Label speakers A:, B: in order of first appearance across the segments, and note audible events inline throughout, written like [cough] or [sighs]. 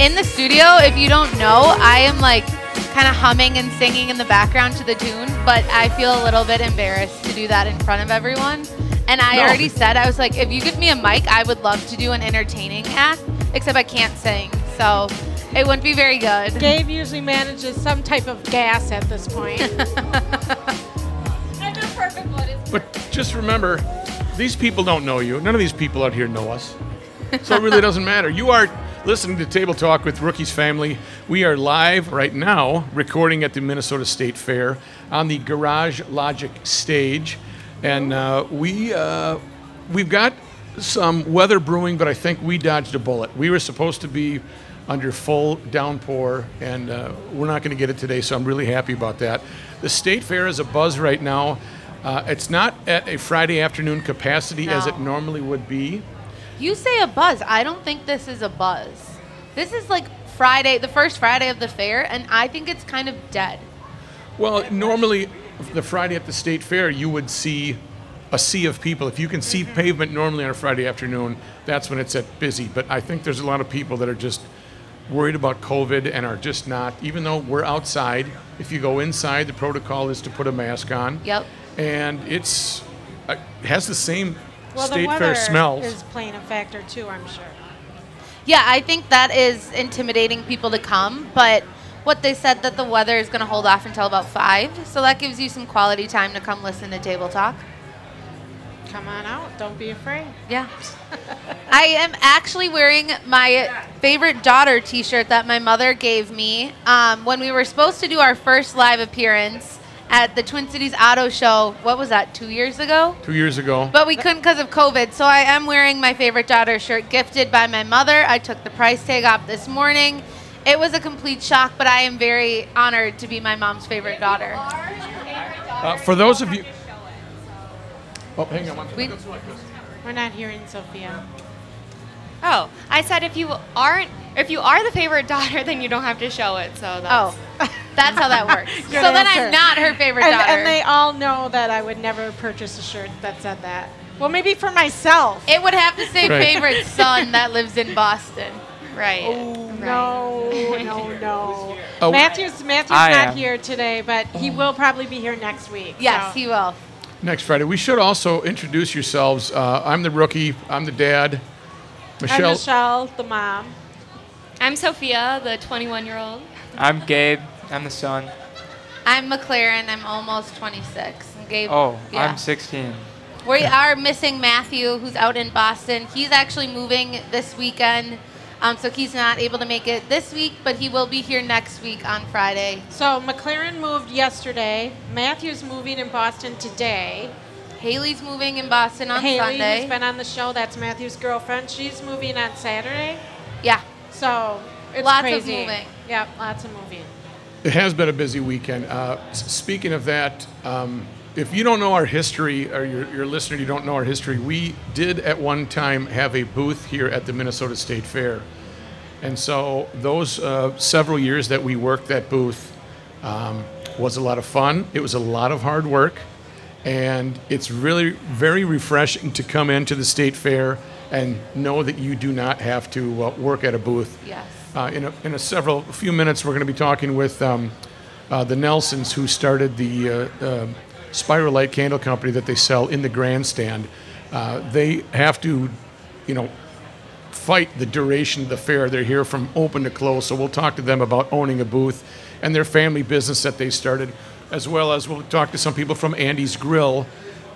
A: know. I, in the studio, if you don't know, I am like kind of humming and singing in the background to the tune, but I feel a little bit embarrassed to do that in front of everyone. And I
B: No.
A: already said, I was like, if you give me a mic, I would love to do an entertaining act, except I can't sing. So it wouldn't be very good.
C: Gabe usually manages some type of gas at this point. [laughs]
A: I know perfect what is.
B: But just remember, these people don't know you. None of these people out here know us. So it really doesn't matter. You are listening to Table Talk with Rookie's Family. We are live right now, recording at the Minnesota State Fair on the Garage Logic stage. And uh, we, uh, we've got some weather brewing, but I think we dodged a bullet. We were supposed to be under full downpour, and uh, we're not going to get it today, so I'm really happy about that. The State Fair is a buzz right now. Uh, it's not at a Friday afternoon capacity as it normally would be.
A: You say a buzz. I don't think this is a buzz. This is like Friday, the first Friday of the fair, and I think it's kind of dead.
B: Well, normally, the Friday at the State Fair, you would see a sea of people. If you can see pavement normally on a Friday afternoon, that's when it's at busy. But I think there's a lot of people that are just worried about COVID and are just not, even though we're outside, if you go inside, the protocol is to put a mask on.
A: Yep.
B: And it's, uh, has the same
C: well, the
B: State
C: weather
B: Fair smells.
C: is playing a factor too, I'm sure.
A: Yeah, I think that is intimidating people to come, but what they said that the weather is going to hold off until about 5, so that gives you some quality time to come listen to Table Talk.
C: Come on out. Don't be afraid.
A: Yeah. [laughs] I am actually wearing my favorite daughter t shirt that my mother gave me um, when we were supposed to do our first live appearance at the Twin Cities Auto Show. What was that, two years ago?
B: two years ago.
A: But we couldn't because of COVID. So I am wearing my favorite daughter shirt gifted by my mother. I took the price tag off this morning. It was a complete shock, but I am very honored to be my mom's favorite daughter.
B: Uh, for those of you. Oh, hang on one
A: We,
C: we're not hearing Sophia.
D: Oh, I said if you aren't, if you are the favorite daughter, then you don't have to show it. So that's,
A: Oh, that's how that works. [laughs] so
C: Good
A: then. I'm not her favorite
C: And,
A: daughter.
C: and they all know that I would never purchase a shirt that said that. Well, maybe for myself.
A: It would have to say
B: Right.
A: favorite son that lives in Boston.
D: right.
C: Oh,
D: right.
C: no, no, [laughs] no.
B: Oh.
C: Matthew's Matthew's
E: I
C: not
E: am.
C: here today, but he will probably be here next week.
A: Yes,
C: so-
A: he will.
B: Next Friday. We should also introduce yourselves. Uh, I'm the rookie. I'm the dad.
C: I'm
B: Michelle.
C: Michelle, the mom.
D: I'm Sophia, the 21 year old.
E: I'm Gabe. I'm the son.
A: I'm McLaren. I'm almost 26. And Gabe,
E: Oh,
A: yeah.
E: I'm 16.
A: We are missing Matthew, who's out in Boston. He's actually moving this weekend, um, so he's not able to make it this week, but he will be here next week on Friday.
C: So McLaren moved yesterday. Matthew's moving in Boston today.
A: Haley's moving in Boston on
C: Haley,
A: Sunday.
C: who's been on the show, that's Matthew's girlfriend. She's moving on Saturday.
A: yeah,
C: So it's
A: Lots of moving.
C: Yep, lots of moving.
B: It has been a busy weekend. Uh, speaking of that, um, if you don't know our history, or you're, you're listener, you don't know our history, we did at one time have a booth here at the Minnesota State Fair. And so those uh, several years that we worked that booth um, was a lot of fun. It was a lot of hard work. And it's really very refreshing to come into the State Fair and know that you do not have to uh, work at a booth.
A: yes.
B: Uh, in, a, in a several a few minutes, we're going to be talking with um, uh, the Nelsons, who started the uh, uh, Spiral Light Candle Company that they sell in the grandstand. Uh, they have to, you know, fight the duration of the fair. They're here from open to close, so we'll talk to them about owning a booth and their family business that they started, as well as we'll talk to some people from Andy's Grill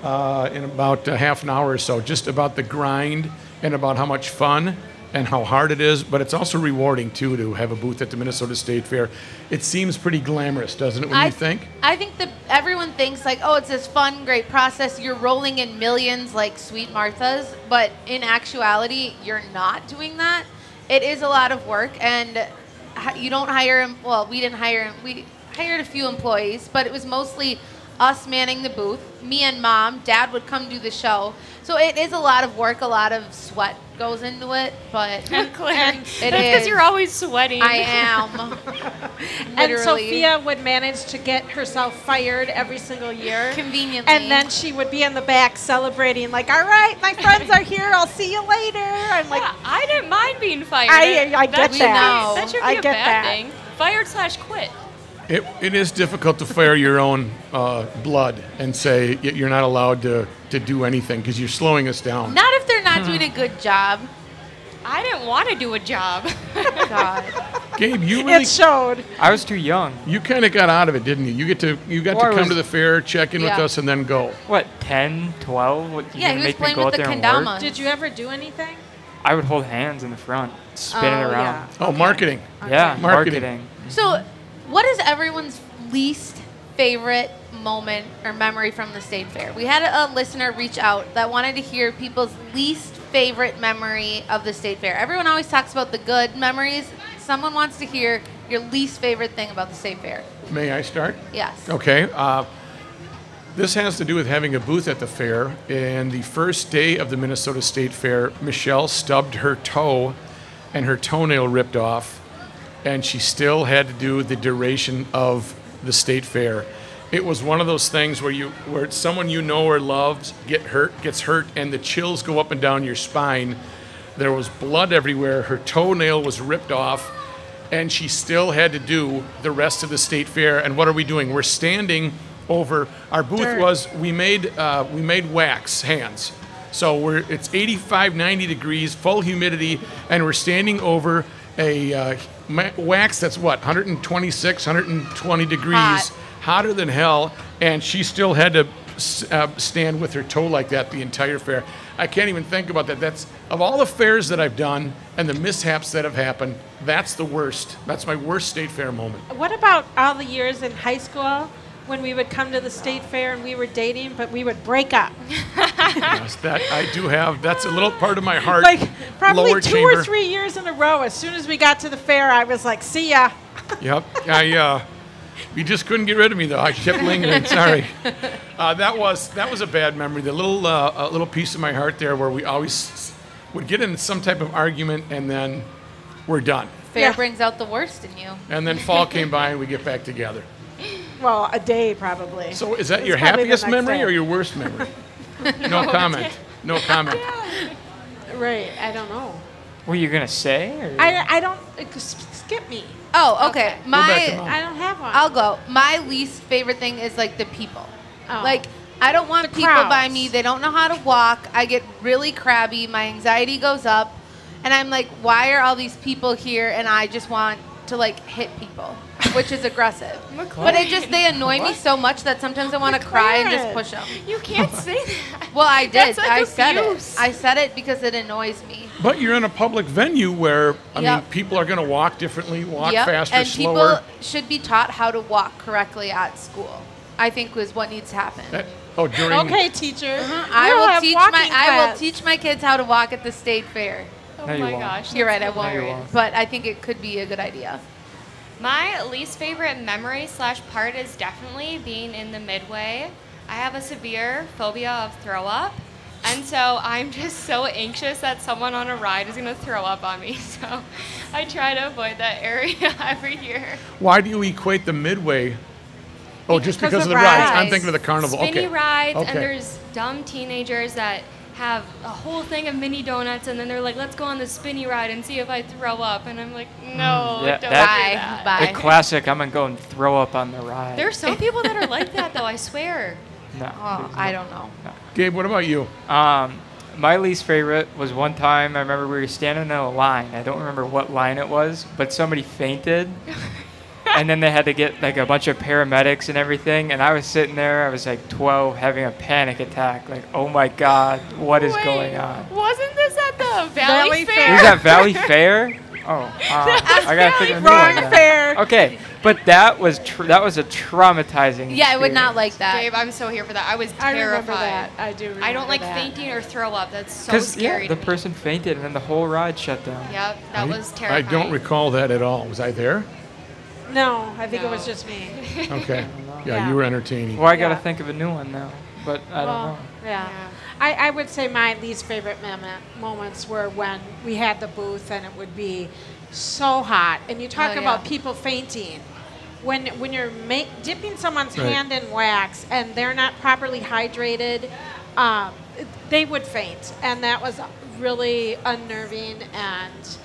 B: uh, in about a half an hour or so, just about the grind and about how much fun and how hard it is. But it's also rewarding too to have a booth at the Minnesota State Fair. It seems pretty glamorous, doesn't it? When
A: I
B: you think.
A: I think that everyone thinks like, oh, it's this fun, great process. You're rolling in millions like Sweet Martha's, but in actuality, you're not doing that. It is a lot of work, and you don't hire. Well, we didn't hire. We hired a few employees, but it was mostly us manning the booth, me and mom. Dad would come do the show. So it is a lot of work, a lot of sweat goes into it, but [laughs]
D: And Claire, that's
A: It
D: because you're always sweating.
A: I am. [laughs] [laughs]
C: And Sophia would manage to get herself fired every single year.
A: Conveniently.
C: And then she would be in the back celebrating, like, all right, my friends are here. I'll see you later. I'm like,
D: Yeah, I didn't mind being fired.
C: I- I get
D: that. Should
A: that.
D: be, that should be
C: I
D: a
C: get
D: bad
C: that.
D: thing. Fired slash quit.
B: It, it is difficult to fire your own uh, blood and say you're not allowed to, to do anything because you're slowing us down.
A: Not if they're not doing a good job.
D: I didn't want to do a job. [laughs]
A: God.
B: Gabe, you really
C: it showed.
E: I was too young.
B: you kind of got out of it, didn't you? You get to you got
E: Well, I
B: to come
E: was-
B: to the fair, check in
A: Yeah.
B: with us, and then go.
E: What, 10, 12? What,
A: Yeah,
E: gonna
A: he was
E: make
A: playing with the kendama.
C: Did you ever do anything?
E: I would hold hands in the front, spin it
C: Oh,
E: around.
B: Oh, marketing.
E: Yeah,
B: Marketing.
E: marketing.
A: So, what is everyone's least favorite moment or memory from the state fair? We had a, listener reach out that wanted to hear people's least favorite memory of the state fair. Everyone always talks about the good memories. Someone wants to hear your least favorite thing about the state fair.
B: May I start?
A: Yes.
B: Okay. Uh, this has to do with having a booth at the fair. And the first day of the Minnesota State Fair, Michelle stubbed her toe and her toenail ripped off. And she still had to do the duration of the state fair. It was one of those things where you where someone you know or loves get hurt, gets hurt, and the chills go up and down your spine. There was blood everywhere. Her toenail was ripped off and she still had to do the rest of the state fair. And what are we doing? We're standing over. Our booth
C: Dirt.
B: was we made uh, we made wax hands, so we're it's 85, 90 degrees, full humidity, and we're standing over a uh, wax that's what 126, 120 degrees,
A: Hot.
B: hotter than hell, and she still had to uh, stand with her toe like that the entire fair. I can't even think about that. That's of all the fairs that I've done and the mishaps that have happened. That's the worst. That's my worst state fair moment.
C: What about all the years in high school when we would come to the state fair and we were dating, but we would break up? [laughs]
B: Yes, that I do have. That's a little part of my [laughs] heart.
C: Like probably
B: lower
C: two
B: chamber.
C: or three years in a row. As soon as we got to the fair, I was like, "See ya." [laughs]
B: Yep. I uh, you just couldn't get rid of me though. I kept lingering. Sorry. Uh, that was that was a bad memory. The little uh, a little piece of my heart there where we always would get in some type of argument and then we're done.
A: Fair
C: Yeah.
A: brings out the worst in you.
B: And then fall came by and we get back together.
C: Well, a day probably.
B: So is that
C: It's
B: your
C: probably the
B: happiest
C: next
B: memory
C: day.
B: or your worst memory? [laughs] Oh, no comment. [laughs] No comment.
C: right? I don't know.
E: What are you going to say? Or?
C: I, I don't s- skip me.
A: Oh, okay.
D: Okay.
A: My
B: back to mom.
C: I don't have one.
A: I'll go. My least favorite thing is like the people.
C: Oh.
A: Like I don't want
C: The
A: people by
C: crowds.
A: me. They don't know how to walk. I get really crabby. My anxiety goes up, and I'm like, why are all these people here? And I just want to like hit people, which is aggressive. but it just they annoy me so much that sometimes I want to cry and just push them.
D: You can't [laughs] say that.
A: Well, I did.
D: That's like
A: I said
D: abuse.
A: it. I said it because it annoys me.
B: But you're in a public venue where I mean people are going to walk differently, walk
A: Yep,
B: faster,
A: and
B: slower.
A: people should be taught how to walk correctly at school. I think was what needs to happen.
B: That- oh, during
C: okay, teacher. Uh-huh.
A: I
C: We'll
A: will teach my
C: walking
A: I will teach my kids how to walk at the state fair.
D: Oh
E: No,
D: my
E: won't.
D: gosh.
A: You're right, I won't.
E: you
D: hilarious.
E: won't.
A: But I think it could be a good idea.
D: My least favorite memory slash part is definitely being in the midway. I have a severe phobia of throw up. And so I'm [laughs] just so anxious that someone on a ride is going to throw up on me. [laughs] So I try to avoid that area [laughs] every year.
B: Why do you equate the midway? Oh, just
C: Because
B: because of the rides. I'm thinking of the carnival.
D: Spinny
B: okay.
D: rides,
B: Okay.
D: and there's dumb teenagers that have a whole thing of mini donuts, and then they're like, let's go on the spinny ride and see if I throw up. And I'm like, no,
E: Yeah,
D: don't
E: that-
D: do
A: Bye.
D: that.
E: The classic, I'm going to go and throw up on the ride.
D: There's some people that are like that, though, I [laughs] swear.
E: no,
A: Oh,
E: there's
A: I
E: no-
A: don't know.
B: Gabe, what about you?
E: Um, my least favorite was one time I remember we were standing in a line. I don't remember what line it was, but somebody fainted. [laughs] and then they had to get like a bunch of paramedics and everything. And I was sitting there, I was like 12, having a panic attack. Like, oh my God, what is
D: Wait,
E: going on?
D: Wasn't this at the Valley,
C: Valley
D: Fair?
C: Fair.
E: Was that Valley [laughs] Fair? Oh, uh, I gotta figure a new
C: Wrong
E: one.
C: fair.
E: Okay, but that was tr- that was a traumatizing.
A: Yeah, I would not like that.
D: Gabe, I'm so here for that. I was
C: I
D: terrified.
C: remember that. I do. Remember
D: I don't like
C: that.
D: fainting or throw up. That's so
E: Because
D: scary.
E: yeah, the
D: to me.
E: person fainted and then the whole ride shut down.
D: Yep, that
B: I-
D: was terrifying.
B: I don't recall that at all. Was I there?
C: No, I think it was
D: No.
C: just me. [laughs]
B: Okay. Yeah,
C: Yeah.
B: you were entertaining.
E: Well, I got to
C: Yeah.
E: think of a new one now, but I
C: Well,
E: don't know.
C: Yeah.
D: Yeah.
C: I, I would say my least favorite moment, moments were when we had the booth and it would be so hot. And you talk
A: Oh, yeah.
C: about people fainting. When, when you're make, dipping someone's
B: Right.
C: hand in wax and they're not properly hydrated, um, they would faint. And that was really unnerving and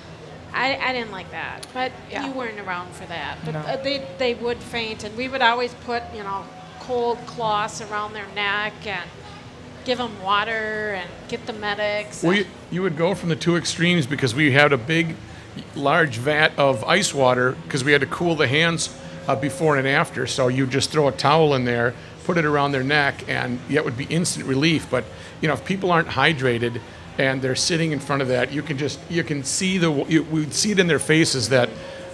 C: I, I didn't like that. But
A: Yeah.
C: you weren't around for that. But
E: No.
C: uh, they, they would faint and we would always put, you know, cold cloths around their neck and give them water and get the medics.
B: Well, you, you would go from the two extremes because we had a big, large vat of ice water because we had to cool the hands uh, before and after. So you just throw a towel in there, put it around their neck, and yeah, it would be instant relief. But you know, if people aren't hydrated and they're sitting in front of that, you can just you can see the you, we'd see it in their faces that.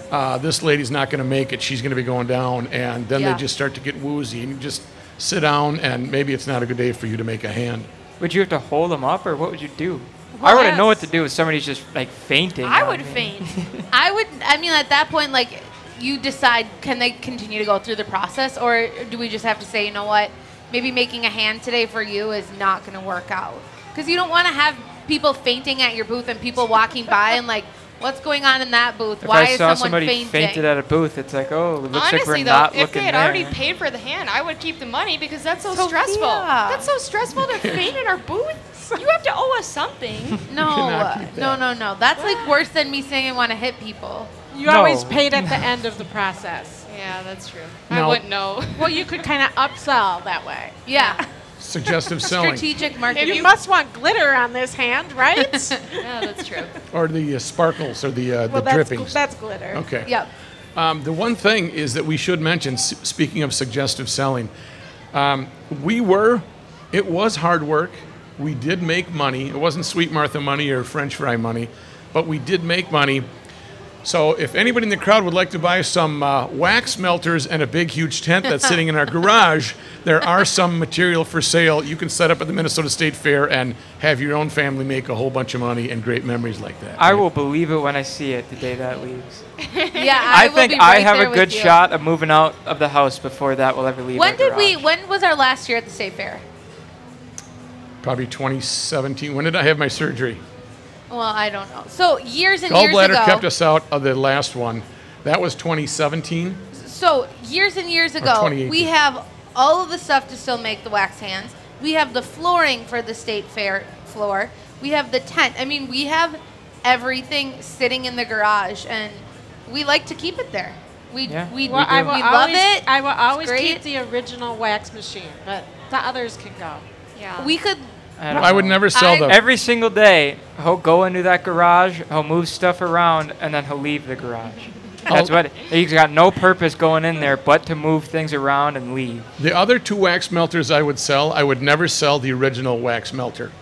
B: Uh, this lady's not going to make it. She's going to be going down, and then
A: Yeah.
B: they just start to get woozy, and you just sit down, and maybe it's not a good day for you to make a hand.
E: Would you have to hold them up, or what would you do?
C: Well,
E: I wouldn't know what to do if somebody's just like fainting.
D: I
E: on
D: would
E: me.
D: faint. [laughs]
A: I would. I mean, at that point, like, you decide can they continue to go through the process, or do we just have to say, you know what, maybe making a hand today for you is not going to work out because you don't want to have people fainting at your booth and people walking by and like, what's going on in that booth?
E: If
A: Why
E: I
A: is
E: saw
A: someone
E: somebody
A: fainting?
E: fainted at a booth, it's like, oh, it looks like
D: Honestly,
E: we're
D: though,
E: not
D: if
E: looking
D: they had
E: there.
D: already paid for the hand, I would keep the money because that's so
A: Sophia.
D: stressful. That's so stressful to faint in our booth. [laughs] You have to owe us something.
A: no,
B: uh,
A: no, no, no. That's like worse than me saying I want to hit people.
C: you always paid at the [laughs] end of the process.
D: Yeah, that's true.
B: No.
D: I wouldn't know.
C: Well, you could kind of upsell that way.
A: Yeah, [laughs]
B: Suggestive [laughs] selling.
A: strategic marketing.
C: You must want glitter on this hand, right? [laughs]
D: yeah, that's true.
B: or the uh, sparkles or the uh,
C: well,
B: the
C: that's,
B: drippings.
C: gl- that's glitter.
B: okay.
A: Yep.
B: Um, the one thing is that we should mention, s- speaking of suggestive selling, um, we were, it was hard work. We did make money. It wasn't Sweet Martha money or French fry money, but we did make money. So if anybody in the crowd would like to buy some uh, wax melters and a big, huge tent that's [laughs] sitting in our garage, there are some material for sale. You can set up at the Minnesota State Fair and have your own family make a whole bunch of money and great memories like that.
E: I
B: right?
E: will believe it when I see it the day that leaves. [laughs]
A: Yeah,
E: I,
A: I, will
E: think
A: be
E: I have
A: there
E: a good
A: you.
E: shot of moving out of the house before that will ever leave.
A: When
E: our
A: did we? When was our last year at the state fair?
B: Probably 2017. When did I have my surgery?
A: Well, I don't know. So years and years ago.
B: Gallbladder kept us out of the last one. That was 2017.
A: So years and years ago,
B: 2018.
A: we have all of the stuff to still make the wax hands. We have the flooring for the state fair floor. We have the tent. I mean, we have everything sitting in the garage, and we like to keep it there. We
E: Yeah,
A: we,
C: Well,
E: We
C: I
E: do.
C: will
A: we love
C: always,
A: it.
C: I will always
A: great.
C: keep the original wax machine, but the others can go.
D: Yeah.
A: we could.
E: I,
B: I would never sell
A: I-
B: the.
E: Every single day, he'll go into that garage, he'll move stuff around, and then he'll leave the garage. Oh.
B: That's
E: what he's got no purpose going in there but to move things around and leave.
B: the other two wax melters I would sell, I would never sell the original wax melter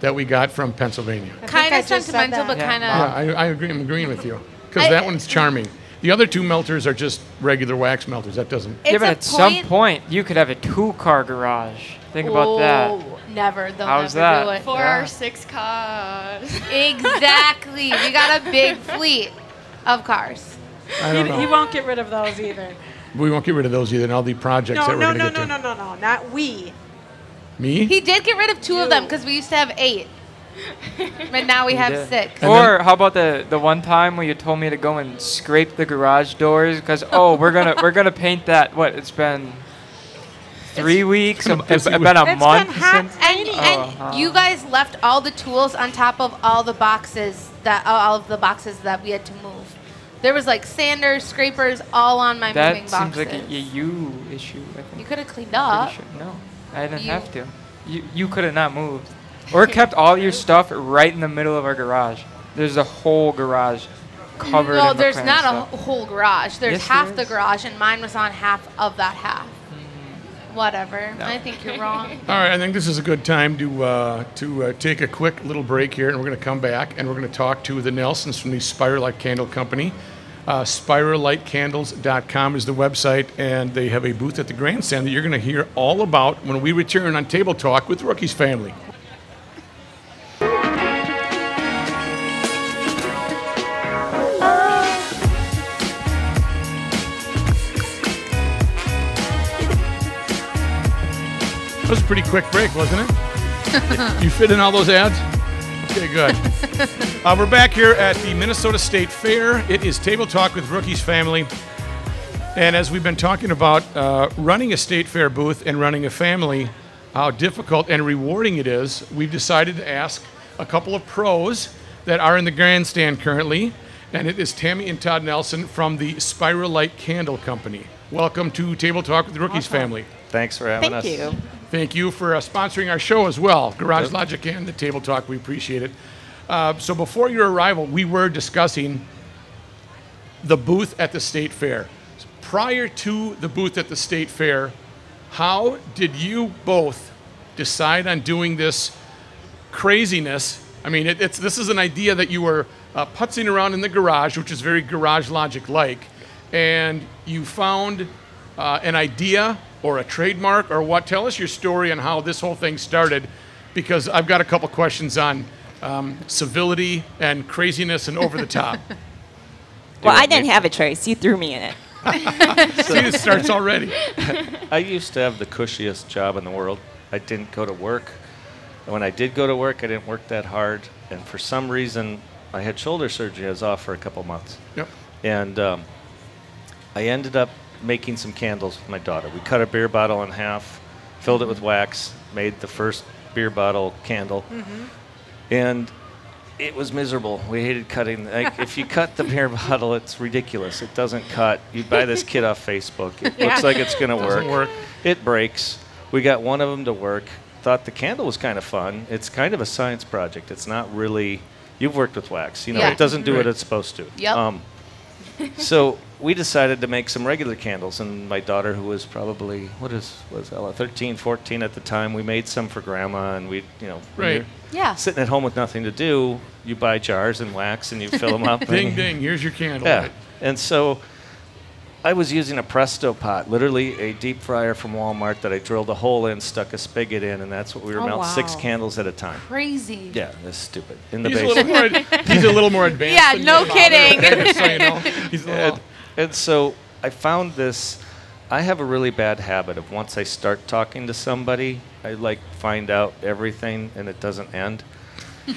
B: that we got from Pennsylvania.
C: I think
A: Kind
C: I
A: of
C: just said
A: sentimental, but
C: that.
E: Yeah.
A: kind of.
B: Yeah, I, I agree. I'm agreeing with you because
A: I-
B: that one's charming. The other two melters are just regular wax melters. That doesn't.
A: It's
E: yeah, but
A: a
E: at some
A: point-
E: point, you could have a two-car garage. Think about that.
A: Never. They'll
E: How's
A: never do
E: that?
A: it.
D: Four
E: Yeah.
D: or six cars.
A: Exactly. we got a big [laughs] fleet of cars.
B: I
C: He,
B: don't know.
C: he won't get rid of those either.
B: we won't get rid of those either. And all the projects
C: No,
B: that we're
C: no,
B: going to
C: no,
B: get
C: no,
B: to.
C: no, no, no, not we.
B: Me?
A: He did get rid of two of them because we used to have eight. But now we
E: He
A: have
E: did.
A: six.
B: And
E: Or how about the the one time where you told me to go and scrape the garage doors because oh we're gonna we're gonna paint that what it's been three weeks
B: been a
E: it's
B: busy
E: been a
C: It's
E: month
C: been hot
E: since
A: And,
E: Oh,
A: and uh-huh. you guys left all the tools on top of all the boxes that all of the boxes that we had to move. There was like sanders, scrapers, all on my
E: that
A: moving
E: seems like a, a you issue I think.
A: you could have cleaned
E: Pretty
A: up.
E: sure- No, I didn't
A: You-
E: have to. You you could have not moved, or [laughs] kept all your stuff right in the middle of our garage. There's a whole garage covered.
A: No,
E: in
A: there's
E: McLaren
A: not
E: stuff.
A: a wh- whole garage. There's
E: Yes, there
A: half the
E: is.
A: garage, and mine was on half of that half. Whatever. I think you're wrong. [laughs]
B: All right, I think this is a good time to uh, to uh, take a quick little break here, and we're going to come back and we're going to talk to the Nelsons from the Spiral Light Candle Company. Uh, SpiralLightCandles.com is the website, and they have a booth at the grandstand that you're going to hear all about when we return on Table Talk with Rookie's Family. Was a pretty quick break, wasn't it? [laughs] you fit in all those ads? Okay, good. [laughs] Uh, we're back here at the Minnesota State Fair. It is Table Talk with Rookies Family. And as we've been talking about uh, running a state fair booth and running a family, how difficult and rewarding it is, we've decided to ask a couple of pros that are in the grandstand currently. And it is Tammy and Todd Nelson from the Spiral Light Candle Company. Welcome to Table Talk with the Rookies Family.
F: Thanks for having
G: Thank
F: us.
G: you.
B: Thank you for uh, sponsoring our show as well, Garage Logic and the Table Talk. We appreciate it. Uh, so before your arrival, we were discussing the booth at the state fair. Prior to the booth at the state fair, how did you both decide on doing this craziness? I mean, it, it's this is an idea that you were uh, putzing around in the garage, which is very Garage Logic like, and you found uh, an idea or a trademark or what? Tell us your story and how this whole thing started, because I've got a couple questions on um, civility and craziness and over the top. [laughs]
G: Well, I didn't have a choice. You threw me in it. [laughs]
B: See, it starts already. [laughs]
F: I used to have the cushiest job in the world. I didn't go to work. And when I did go to work, I didn't work that hard. And for some reason, I had shoulder surgery. I was off for a couple months.
B: Yep.
F: And um, I ended up making some candles with my daughter. We cut a beer bottle in half, filled it with mm-hmm. wax, made the first beer bottle candle. Mm-hmm. And it was miserable. We hated cutting. Like, if you cut the [laughs] beer bottle, it's ridiculous. It doesn't cut. You buy this kit off Facebook. It looks like it's going to work.
B: Doesn't work.
F: It breaks. We got one of them to work. Thought the candle was kind of fun. It's kind of a science project. It's not really. You've worked with wax. You know,
A: Yeah.
F: it doesn't do what
B: mm-hmm.
F: it's supposed to.
A: Yep.
F: Um, [laughs] so we decided to make some regular candles, and my daughter, who was probably what is was Ella 13, 14 at the time, we made some for grandma, and we, you know,
B: Right.
A: Yeah.
F: sitting at home with nothing to do, you buy jars and wax and you fill them up. [laughs]
B: Ding,
F: and-
B: ding. Here's your candle.
F: Yeah, and so I was using a Presto pot, literally a deep fryer from Walmart that I drilled a hole in, stuck a spigot in, and that's what we were
C: Oh,
F: melting six candles at a time.
A: Crazy.
F: Yeah, that's stupid. In the
B: He's a little
F: basement.
B: more. He's a little more advanced. [laughs]
A: Yeah,
B: than
A: no
B: your
A: kidding.
B: so you know. He's a [laughs]
F: and, and so I found this. I have a really bad habit of once I start talking to somebody, I like find out everything and it doesn't end.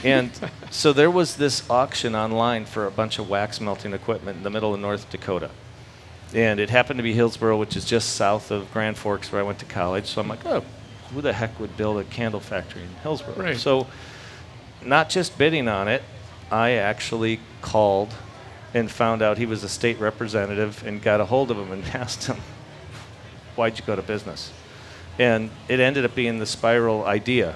F: And [laughs] so there was this auction online for a bunch of wax melting equipment in the middle of North Dakota. And it happened to be Hillsboro, which is just south of Grand Forks where I went to college. So I'm like, oh, who the heck would build a candle factory in Hillsboro?
B: Right.
F: So not just bidding on it, I actually called and found out he was a state representative and got a hold of him and [laughs] asked him, why'd you go to business? And it ended up being the spiral idea.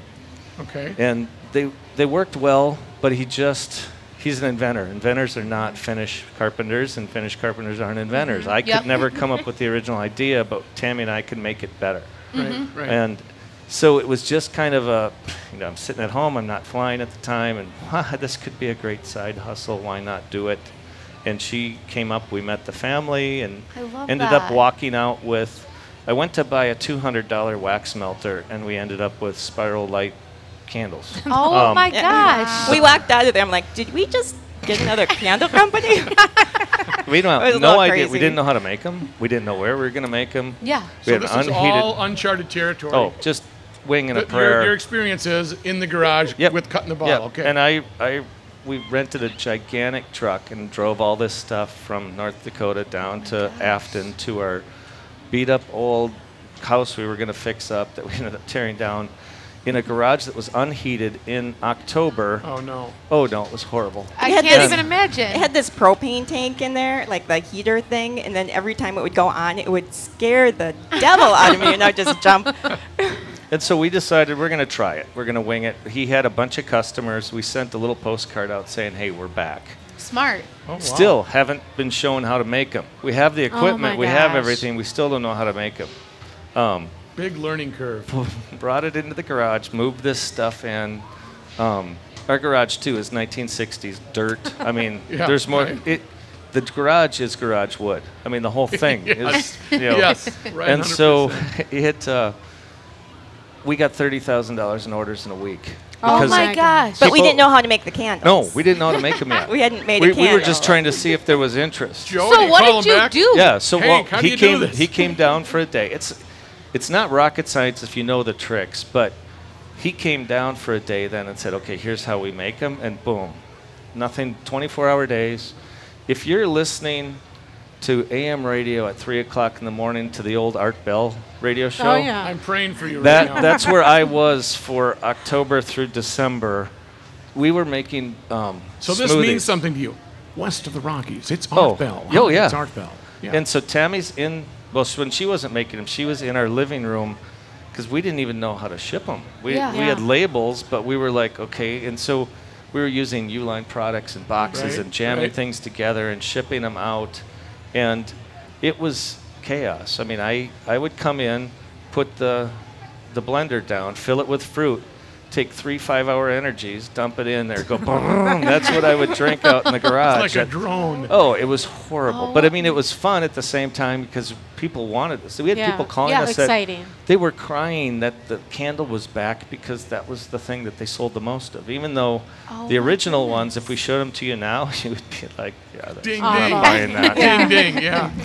B: Okay.
F: And they, they worked well, but he just, he's an inventor. Inventors are not finish carpenters, and finish carpenters aren't inventors. Mm-hmm. I could never [laughs] come up with the original idea, but Tammy and I could make it better. Mm-hmm.
B: Right. Right.
F: And so it was just kind of a, you know, I'm sitting at home, I'm not flying at the time, and "Huh, [laughs] ah, this could be a great side hustle. Why not do it? And she came up, we met the family, and
A: I love
F: ended up walking out with. I went to buy a $200 wax melter, and we ended up with spiral light candles. [laughs]
A: Oh
F: Um,
A: my
G: Yeah.
A: gosh.
G: We walked out of there. I'm like, did we just get another candle [laughs] company? [laughs]
F: We don't
G: It was a
F: no
G: little
F: idea. We didn't know how to make them. We didn't know where we were going to make them.
A: Yeah.
F: We
B: so
F: had
B: this
F: an
B: is all uncharted territory.
F: oh, just wing and a
B: But your,
F: prayer.
B: your experience is in the garage
F: Yep.
B: with cutting the
F: Yep.
B: bottle. Okay.
F: And I, I, we rented a gigantic truck and drove all this stuff from North Dakota down to Afton to our beat up old house we were going to fix up that we ended up tearing down in a garage that was unheated in October.
B: oh no.
F: Oh no, it was horrible.
A: I
G: had
A: can't
G: this-
A: even imagine.
G: It had this propane tank in there, like the heater thing, and then every time it would go on, it would scare the [laughs] devil out of me, and I'd just jump. [laughs]
F: And so we decided we're going to try it. We're going to wing it. He had a bunch of customers. We sent a little postcard out saying, "Hey, we're back."
A: Smart.
B: Oh, wow.
F: Still haven't been shown how to make them. We have the
C: Oh, my
F: equipment, we have everything. We still don't know how to make them. Um,
B: Big learning curve. [laughs]
F: brought it into the garage, moved this stuff in. Um, our garage too is 1960s dirt. I mean, [laughs]
B: Yeah,
F: there's more.
B: right.
F: It, the garage is garage wood. I mean, the whole [laughs] thing
B: Yes.
F: is. You know,
B: Yes, right,
F: And so
B: 100%.
F: it. Uh, we got thirty thousand dollars in orders in a week.
A: Oh
F: because-
A: my gosh.
G: But we didn't know how to make the candles.
F: No, we didn't know how to make them yet.
G: We hadn't made a
F: we, we were just trying to see if there was interest.
B: Joe,
A: so what did you
B: back?
A: do?
F: Yeah, so
B: Hank,
F: well,
B: how do
F: he
B: you do
F: came
B: this?
F: he came down for a day. It's it's not rocket science if you know the tricks, but he came down for a day then and said, okay, here's how we make them, and boom, nothing. 24-hour days. If you're listening to AM radio at three o'clock in the morning to the old Art Bell radio show,
C: Oh yeah.
B: I'm praying for you right
F: that
B: now.
F: that's where [laughs] I was for October through December. We were making um,
B: so this
F: smoothies.
B: means something to you. West of the Rockies, it's Art
F: Oh.
B: Bell.
F: Oh, yeah.
B: It's Art Bell. Yeah.
F: And so Tammy's in. Well, when she wasn't making them, she was in our living room because we didn't even know how to ship them. We
A: Yeah.
F: we
C: Yeah.
F: had labels, but we were like, okay. And so we were using Uline products and boxes
B: Right,
F: and jamming
B: right.
F: things together and shipping them out, and it was chaos. I mean, I I would come in, put the the blender down, fill it with fruit. Take three five-hour energies, dump it in there, go boom. That's what I would drink out in the garage.
B: it's like a drone.
F: Oh, it was horrible.
A: Oh.
F: But I mean, it oh. was fun at the same time because people wanted this. We had
C: Yeah.
F: people calling
C: Yeah,
F: us that
C: exciting.
F: they were crying that the candle was back because that was the thing that they sold the most of. Even though
A: Oh
F: the
A: my
F: original ones, if we showed them to you now, [laughs] you would be like, yeah, that's
B: Ding,
F: I'm
B: ding.
F: buying that. [laughs]
B: Ding, ding, yeah. [laughs]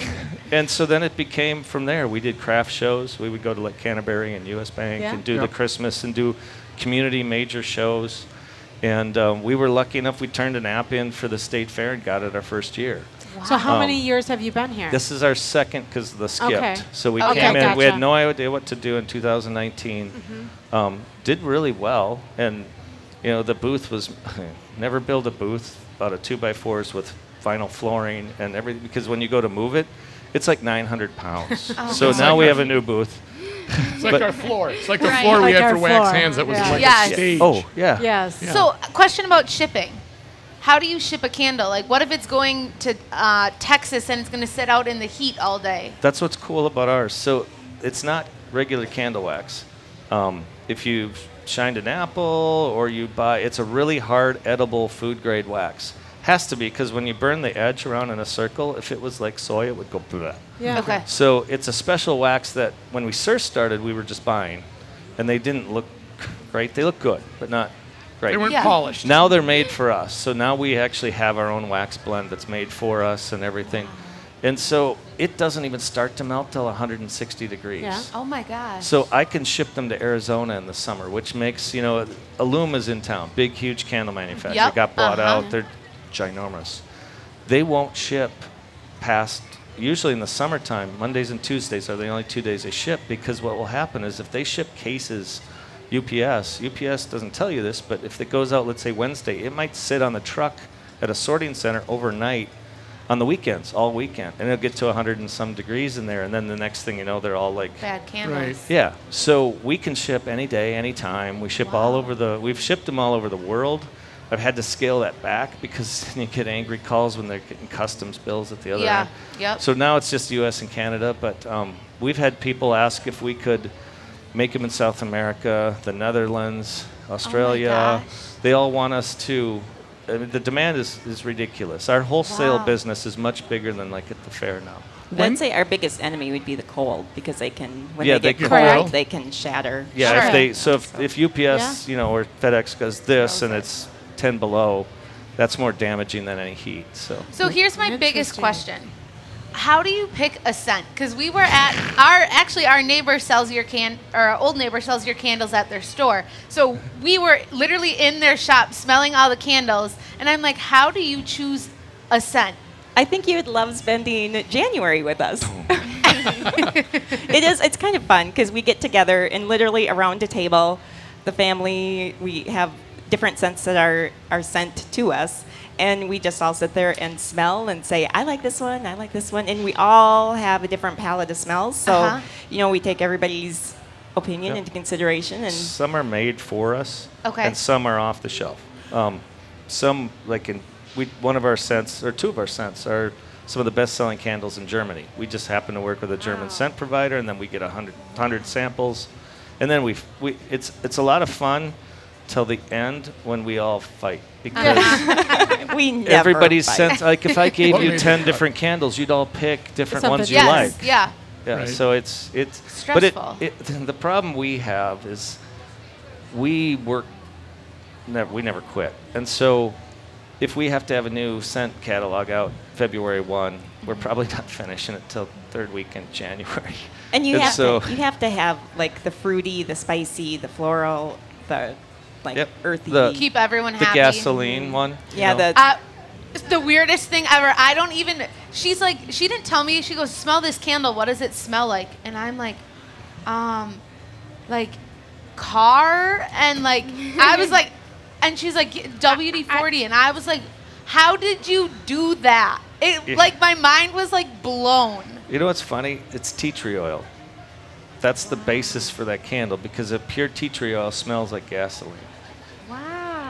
F: And so then it became from there. We did craft shows. We would go to like Canterbury and U.S. Bank
C: Yeah.
F: and do
B: Yeah.
F: the Christmas and do community major shows. And um, we were lucky enough. We turned an app in for the state fair and got it our first year.
C: So how
F: Um,
C: many years have you been here?
F: This is our second because the skipped.
C: Okay.
F: So we
C: Okay,
F: came in. We had no idea what to do in 2019.
C: Mm-hmm.
F: Um, did really well, and you know the booth was [laughs] never build a booth out of two by fours with vinyl flooring and everything because when you go to move it, it's like 900 pounds. [laughs]
C: Oh,
F: so now
B: like
F: we have a new booth.
B: It's like
F: But-
B: our floor. It's like the
A: Right.
B: floor we
C: Like
B: had
C: our
B: for wax
C: floor.
B: hands that was
C: Yeah.
B: like
A: Yes.
B: a stage.
F: Oh yeah.
C: yes.
B: Yeah.
A: So, a question about shipping. How do you ship a candle? Like, what if it's going to uh, Texas and it's going to sit out in the heat all day?
F: That's what's cool about ours. So it's not regular candle wax. Um, if you've shined an apple or you buy, it's a really hard edible food grade wax. Has to be because when you burn the edge around in a circle, if it was like soy, it would go blah.
C: Yeah.
A: Okay.
F: So it's a special wax that when we first started, we were just buying, and they didn't look great. They look good, but not great.
B: They weren't
A: Yeah.
B: polished.
F: Now they're made for us. So now we actually have our own wax blend that's made for us and everything. And so it doesn't even start to melt till 160 degrees.
C: Yeah.
A: Oh my gosh.
F: So I can ship them to Arizona in the summer, which makes, you know, Illume's in town, big, huge candle manufacturer.
A: Yep,
F: Got bought
A: uh-huh.
F: out. They're ginormous. They won't ship past, usually in the summertime, Mondays and Tuesdays are the only two days they ship because what will happen is if they ship cases, UPS, UPS doesn't tell you this, but if it goes out, let's say Wednesday, it might sit on the truck at a sorting center overnight on the weekends, all weekend, and it'll get to 100 and some degrees in there, and then the next thing you know, they're all like
A: Bad candles.
B: Right.
F: yeah. So we can ship any day, anytime. We ship all over the. We've shipped them all over the world. I've had to scale that back because [laughs] you get angry calls when they're getting customs bills at the other
A: Yeah,
F: end.
A: yep.
F: So now it's just U.S. and Canada, but um, we've had people ask if we could make them in South America, the Netherlands, Australia.
A: gosh.
F: they all want us to. I mean, the demand is, is ridiculous. Our wholesale
A: Wow.
F: business is much bigger than like at the fair now.
B: When-
G: I'd say our biggest enemy would be the cold because they can, when
F: Yeah,
G: they
F: they
G: get
B: can-
G: cold, they can shatter.
F: Yeah,
A: Sure.
F: if they so if, if UPS,
C: Yeah.
F: you know, or FedEx does this and it's 10 below, that's more damaging than any heat. So
A: So here's my biggest question. How do you pick a scent? Because we were at our actually our neighbor sells your can or our old neighbor sells your candles at their store. So we were literally in their shop smelling all the candles, and I'm like, how do you choose a scent?
G: I think you would love spending January with us. [laughs] it is. It's kind of fun because we get together and literally around a table, the family. We have different scents that are are sent to us, and we just all sit there and smell and say, "I like this one. I like this one," and we all have a different palette of smells. So
A: Uh-huh.
G: you know, we take everybody's opinion
F: Yep.
G: into consideration and.
F: some are made for us,
A: Okay.
F: and some are off the shelf. Um, some like in we one of our scents or two of our scents are some of the best-selling candles in Germany. We just happen to work with a German
A: Wow.
F: scent provider, and then we get a hundred hundred samples, and then we we it's it's a lot of fun till the end when we all fight because. [laughs]
G: we never
F: Everybody's
G: fight.
F: sense, like if I gave
B: What
F: you
B: made
F: ten
B: you-
F: different candles, you'd all pick different
C: Something
F: ones you
A: yes,
F: like.
A: yeah.
F: Yeah.
B: Right.
F: So it's it's but
A: Stressful.
F: it, it [laughs] the problem we have is we work never we never quit, and so if we have to have a new scent catalog out February 1, we're mm-hmm. probably not finishing it till third week in January.
G: And you
F: And
G: have
F: so-
G: to you have to have like the fruity, the spicy, the floral, the like
F: Yep,
G: earthy.
F: the-
A: Keep everyone
F: the
A: happy.
F: gasoline one. you
G: yeah,
F: know?
G: the
A: Uh, it's the weirdest thing ever. I don't even. She's like, she didn't tell me. She goes, smell this candle. What does it smell like? And I'm like, um, like car and like I was like, and she's like WD forty, and I was like, how did you do that? It
F: Yeah.
A: like my mind was like blown.
F: You know what's funny? It's tea tree oil. That's the basis for that candle because a pure tea tree oil smells like gasoline.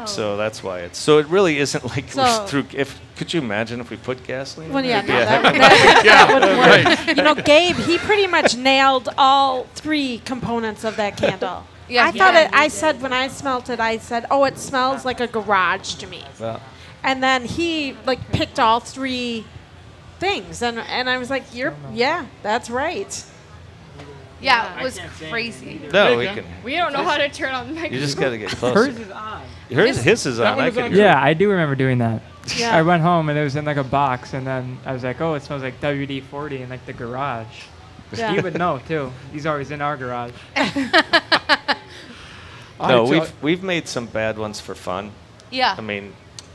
C: Wow.
F: So that's why it's. So it really isn't [laughs] like
C: So-
F: through. If could you imagine if we put gasoline? in
C: Well, yeah,
F: there?
C: no, [laughs] that, would- that,
B: Yeah,
C: that wouldn't work.
B: right.
C: You know, Gabe, he pretty much nailed all three components of that candle. [laughs]
A: Yeah,
C: I thought
A: did.
C: it. I said when I smelt it, I said, "Oh, it smells like a garage to me."
F: Well,
C: And then he like picked all three things, and and I was like, "You're yeah, that's right."
A: Yeah, it was crazy.
F: no, we can.
D: We don't know how to turn on the microphone.
F: You just got to get
E: Hers is on.
F: His, his is
B: That
F: on.
B: one
F: I can hear.
E: Yeah, I do remember doing that.
C: Yeah.
E: I went home and it was in like a box, and then I was like, "Oh, it smells like WD forty in like the garage."
C: Yeah.
E: He would know too. He's always in our garage. [laughs]
F: No, we've we've made some bad ones for fun.
A: Yeah.
F: I mean,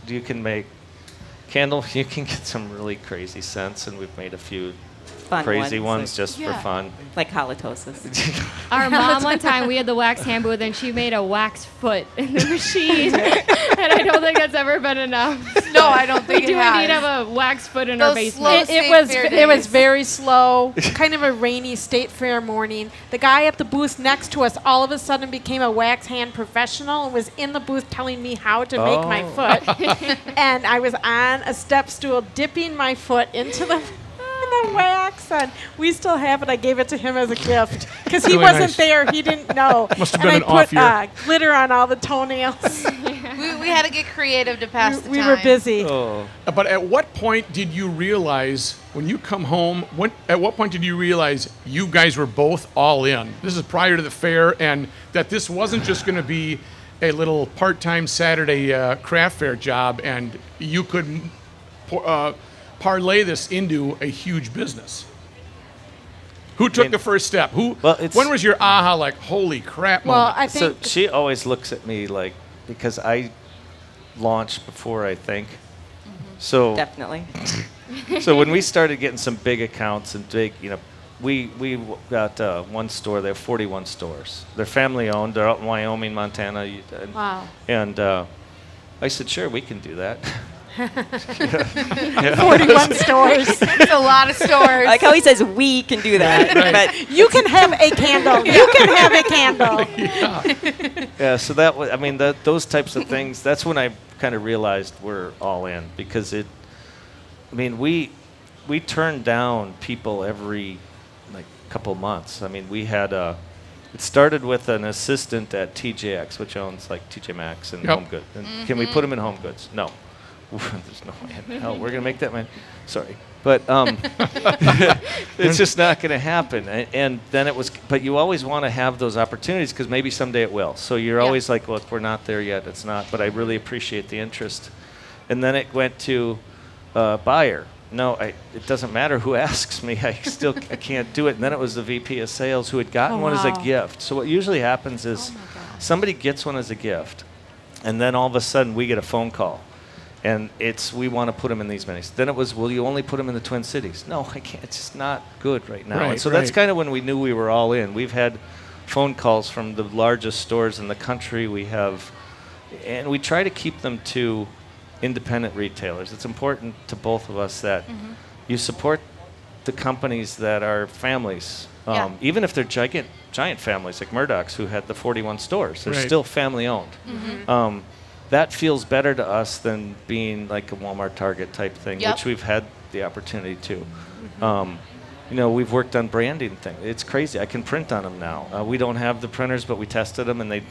F: you can make candle. [laughs] You can get some really crazy scents, and we've made a few
G: fun
F: crazy
G: ones,
F: ones just
A: Yeah.
F: for fun.
G: like, like halitosis. [laughs] [laughs]
D: Our mom one time we had the wax hand booth and she made a wax foot in the [laughs] machine, and I don't think that's ever been enough.
A: No, I don't
D: We
A: think
D: do
A: it has.
D: We do need to have a wax foot in our
A: Those
D: basement.
A: slow
C: It, it
A: State
C: was
A: Fair
C: it was
A: days.
C: very slow, kind of a rainy state fair morning. The guy at the booth next to us all of a sudden became a wax hand professional and was in the booth telling me how to make my
F: Oh.
C: foot. and I was on a step stool dipping my foot into the the wax and we still have it. I gave it to him as a gift [laughs] because he
B: Really
C: wasn't
B: nice.
C: there. He didn't [laughs] know.
B: Must have
C: and
B: been
C: I
B: an off
C: put
B: year.
C: uh, glitter on all the toenails. [laughs]
A: we, we had to get creative to pass
C: we
A: the
C: we
A: time.
C: were busy.
F: Oh,
B: But at what point did you realize when you come home? When at what point did you realize you guys were both all in? This is prior to the fair, and that this wasn't just going to be a little part-time Saturday uh, craft fair job, and you could m- pour- uh, parlay this into a huge business. Who took
F: mean-
B: the first step? Who?
F: Well, it's-
B: when was your aha like, holy crap?
C: Well,
B: moment?
C: I
F: so
C: think
F: she always looks at me like because I launched before I think. So
G: Definitely. [laughs]
F: so when we started getting some big accounts and big, you know, we we got uh, one store. They have 41 stores. They're family owned. They're out in Wyoming, Montana. And,
C: Wow.
F: And uh, I said, sure, we can do that. [laughs] [laughs]
C: 41 [laughs] stores.
A: It's a lot of stores.
G: Like how he says we can do that, but
C: You can have a candle. [laughs] You can have a candle.
F: Yeah, so that was, I mean, that, those types of things, that's when I kind of realized we're all in because it, I mean, we, we turned down people every like couple months. I mean, we had a, it started with an assistant at TJX, which owns like TJ Maxx and
B: Yep.
F: Home Goods. And Can we mm-hmm. put him in Home Goods? No. [laughs] There's no way in hell we're going to make that man. Sorry. But um, [laughs] it's just not going to happen. And, and then it was, but you always want to have those opportunities because maybe someday it will. So you're
A: Yeah.
F: always like, well, if we're not there yet. It's not. But I really appreciate the interest. And then it went to uh, buyer. No, I, it doesn't matter who [laughs] asks me. I still I can't do it. And then it was the VP of sales who had gotten
C: Oh,
F: one as a gift. So what usually happens is
A: Oh
F: somebody gets one as a gift, and then all of a sudden we get a phone call, and it's we want to put them in these minis. Then it was, will you only put them in the Twin Cities? No, I can't. It's just not good right now. and
B: Right,
F: so that's kind of when we knew we were all in. We've had phone calls from the largest stores in the country. We have, and we try to keep them to independent retailers. It's important to both of us that
A: Mm-hmm.
F: you support the companies that are families. Um,
A: Yeah.
F: Even if they're giant, giant families like Murdoch's, who had the 41 stores, they're
B: Right.
F: still family owned.
A: Mm-hmm.
F: Um, that feels better to us than being like a Walmart Target type thing,
A: Yep.
F: which we've had the opportunity to. Um, you know, we've worked on branding things. It's crazy. I can print on them now. Uh, we don't have the printers, but we tested them, and they,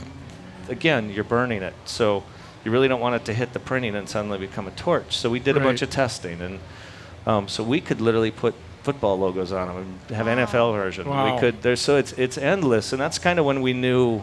F: again, you're burning it. So you really don't want it to hit the printing and suddenly become a torch. So we did a bunch of testing, and um, so we could literally put football logos on them and have NFL version.
B: Wow.
F: We could. There's so it's it's endless, and that's kind of when we knew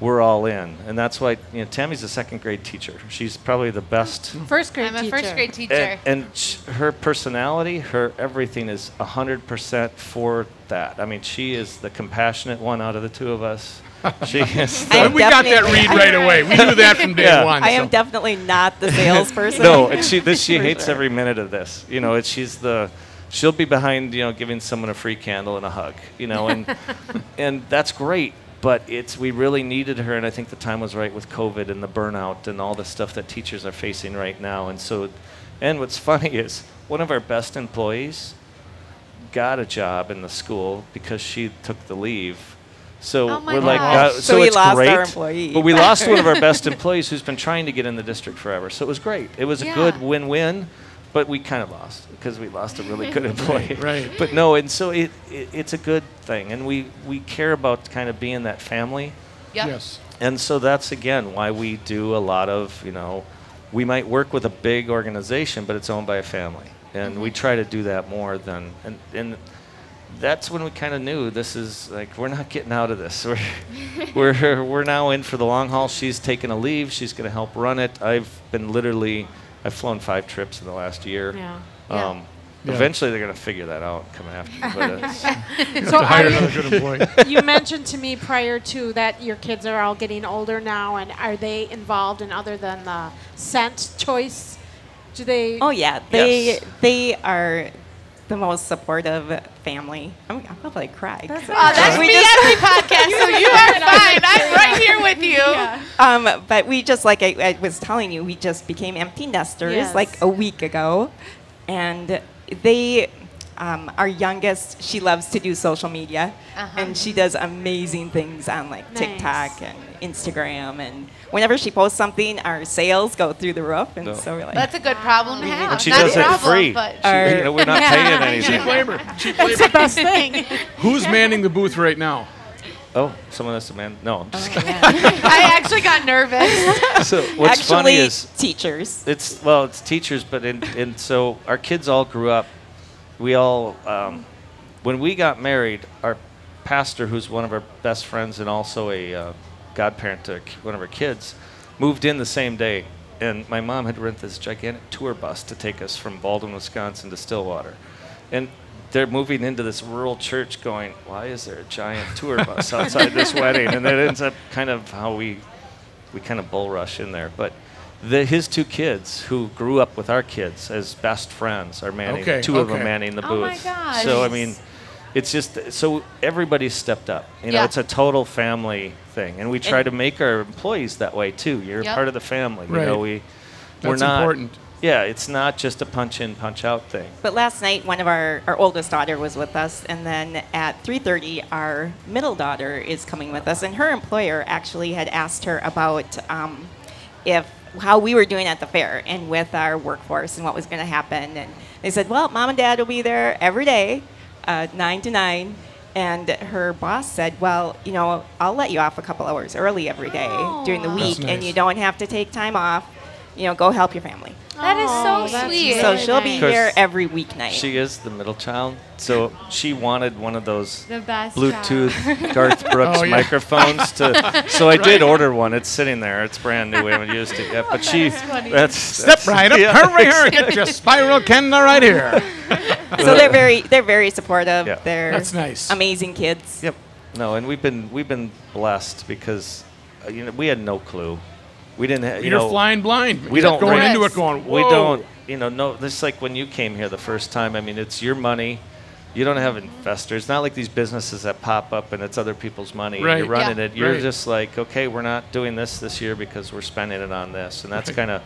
F: we're all in, and that's why you know Tammy's a second grade teacher. She's probably the best.
C: First grade
A: I'm a
C: teacher.
A: first grade teacher.
F: And, and sh- her personality, her everything is 100% for that. I mean, she is the compassionate one out of the two of us. [laughs] She is.
G: I
F: the-
G: am
B: we got that
G: definitely-
B: read right [laughs] away. We knew that from day
F: Yeah.
B: one.
G: I am
B: so.
G: definitely not the salesperson.
F: no, and she this she [laughs]
G: For
F: hates
G: sure.
F: every minute of this. You know, it's, she's the she'll be behind you know giving someone a free candle and a hug. You know, and and that's great. But it's we really needed her, and I think the time was right with COVID and the burnout and all the stuff that teachers are facing right now. And so, and what's [laughs] funny is one of our best employees got a job in the school because she took the leave. So
A: Oh my
F: we're like, uh,
G: So
F: so,
G: we
F: it's
G: lost
F: great.
G: our employee.
F: But we lost one of our [laughs] best employees who's been trying to get in the district forever. So it was great. It was a good win-win, but we kind of lost because we lost a really good [laughs] employee.
B: right.
F: But no, and so it, it it's a good thing, and we we care about kind of being that family.
A: Yep.
B: Yes.
F: And so that's again why we do a lot of, you know, we might work with a big organization, but it's owned by a family. And we mm-hmm. try to do that more than, and, and that's when we kind of knew this is like, we're not getting out of this. [laughs] We're, [laughs] we're, we're now in for the long haul. She's taking a leave. She's going to help run it. I've been literally, I've flown five trips in the last year.
C: Yeah.
A: Yeah.
F: Um,
B: Yeah.
F: Eventually, they're going to figure that out and come after me. But it's, [laughs] [laughs]
C: So
B: to hire
C: are you-
B: another good employee. [laughs]
C: you mentioned to me prior to that your kids are all getting older now, and are they involved in other than the scent choice? Do they?
G: Oh yeah, they
F: Yes.
G: they are the most supportive family. I'm, I'm probably cry.
A: Oh, that's
G: We
A: me
G: just-
A: every podcast, so you are [laughs] fine. I'm right here with you.
G: Um, but we just like I, I was telling you, we just became empty nesters
C: Yes.
G: like a week ago, and they. Um, our youngest, she loves to do social media,
A: Uh-huh.
G: and she does amazing things on like
C: Nice.
G: TikTok and Instagram. And whenever she posts something, our sales go through the roof. And
F: No.
G: so we're like,
A: That's a good problem to have.
F: and she
A: Not
F: does
A: a
F: it
A: problem,
F: free.
A: But
F: She-
G: Our-
F: we're not
A: Yeah. [laughs]
F: paying anything.
B: Cheap labor. [laughs] Cheap
C: That's
B: labor.
C: the best thing. [laughs]
B: Who's manning the booth right now?
F: Oh, someone has to man. No, I'm just
G: oh, yeah.
A: I actually got nervous.
F: So what's
G: actually
F: funny is
G: teachers.
F: it's well, it's teachers, but in, and so our kids all grew up. We all, um, when we got married, our pastor, who's one of our best friends and also a uh, godparent to one of her kids, moved in the same day. And my mom had rented this gigantic tour bus to take us from Baldwin, Wisconsin to Stillwater. And they're moving into this rural church going, why is there a giant tour bus outside this [laughs] wedding? And that ends up kind of how we we kind of bull rush in there. But the, his two kids, who grew up with our kids as best friends, are manning.
B: Okay,
F: two of them manning the
A: Oh my
F: booth.
A: gosh.
F: So I mean, it's just so everybody's stepped up. You know,
A: Yeah.
F: it's a total family thing, and we try
G: And-
F: to make our employees that way too. You're
A: Yep.
F: part of the family. You know, we we're not.
B: important.
F: Yeah, it's not just a punch in, punch out thing.
G: But last night, one of our, our oldest daughter was with us, and then at 3:30, our middle daughter is coming with us, and her employer actually had asked her about um, if how we were doing at the fair and with our workforce and what was going to happen, and they said, well, mom and dad will be there every day, uh, nine to nine. And her boss said, "Well, you know, I'll let you off a couple hours early every day during the
A: Aw.
G: week, and
B: nice.
G: you don't have to take time off. You know, go help your family."
A: That is
C: Oh,
A: so
C: that's
A: sweet.
G: So
C: Really
G: she'll be
C: nice.
G: here every weeknight.
F: She is the middle child, so she wanted one of those
D: The best.
F: Bluetooth [laughs] Garth Brooks
B: Oh, yeah.
F: microphones to. So I [laughs] did order one. It's sitting there. It's brand new. We haven't used it yet. [laughs] But she. That's,
B: Step
F: that's-
B: right up.
F: yeah.
B: Hurry, hurry. Get your spiral Kenda right here.
G: so they're very they're very supportive.
F: Yeah.
G: They're
B: That's nice.
G: amazing kids.
F: Yep. No, and we've been we've been blessed because uh, you know we had no clue. We didn't. Ha- you
B: You're
F: know,
B: flying blind.
F: We don't
B: going
F: rent-
B: into it going.
F: We don't. You know, no. This is like when you came here the first time. I mean, it's your money. You don't have investors. It's not like these businesses that pop up and it's other people's money.
B: Right.
F: You're running
A: Yeah.
F: it. You're
B: Right.
F: just like, okay, we're not doing this this year because we're spending it on this, and that's
B: Right.
F: kind of.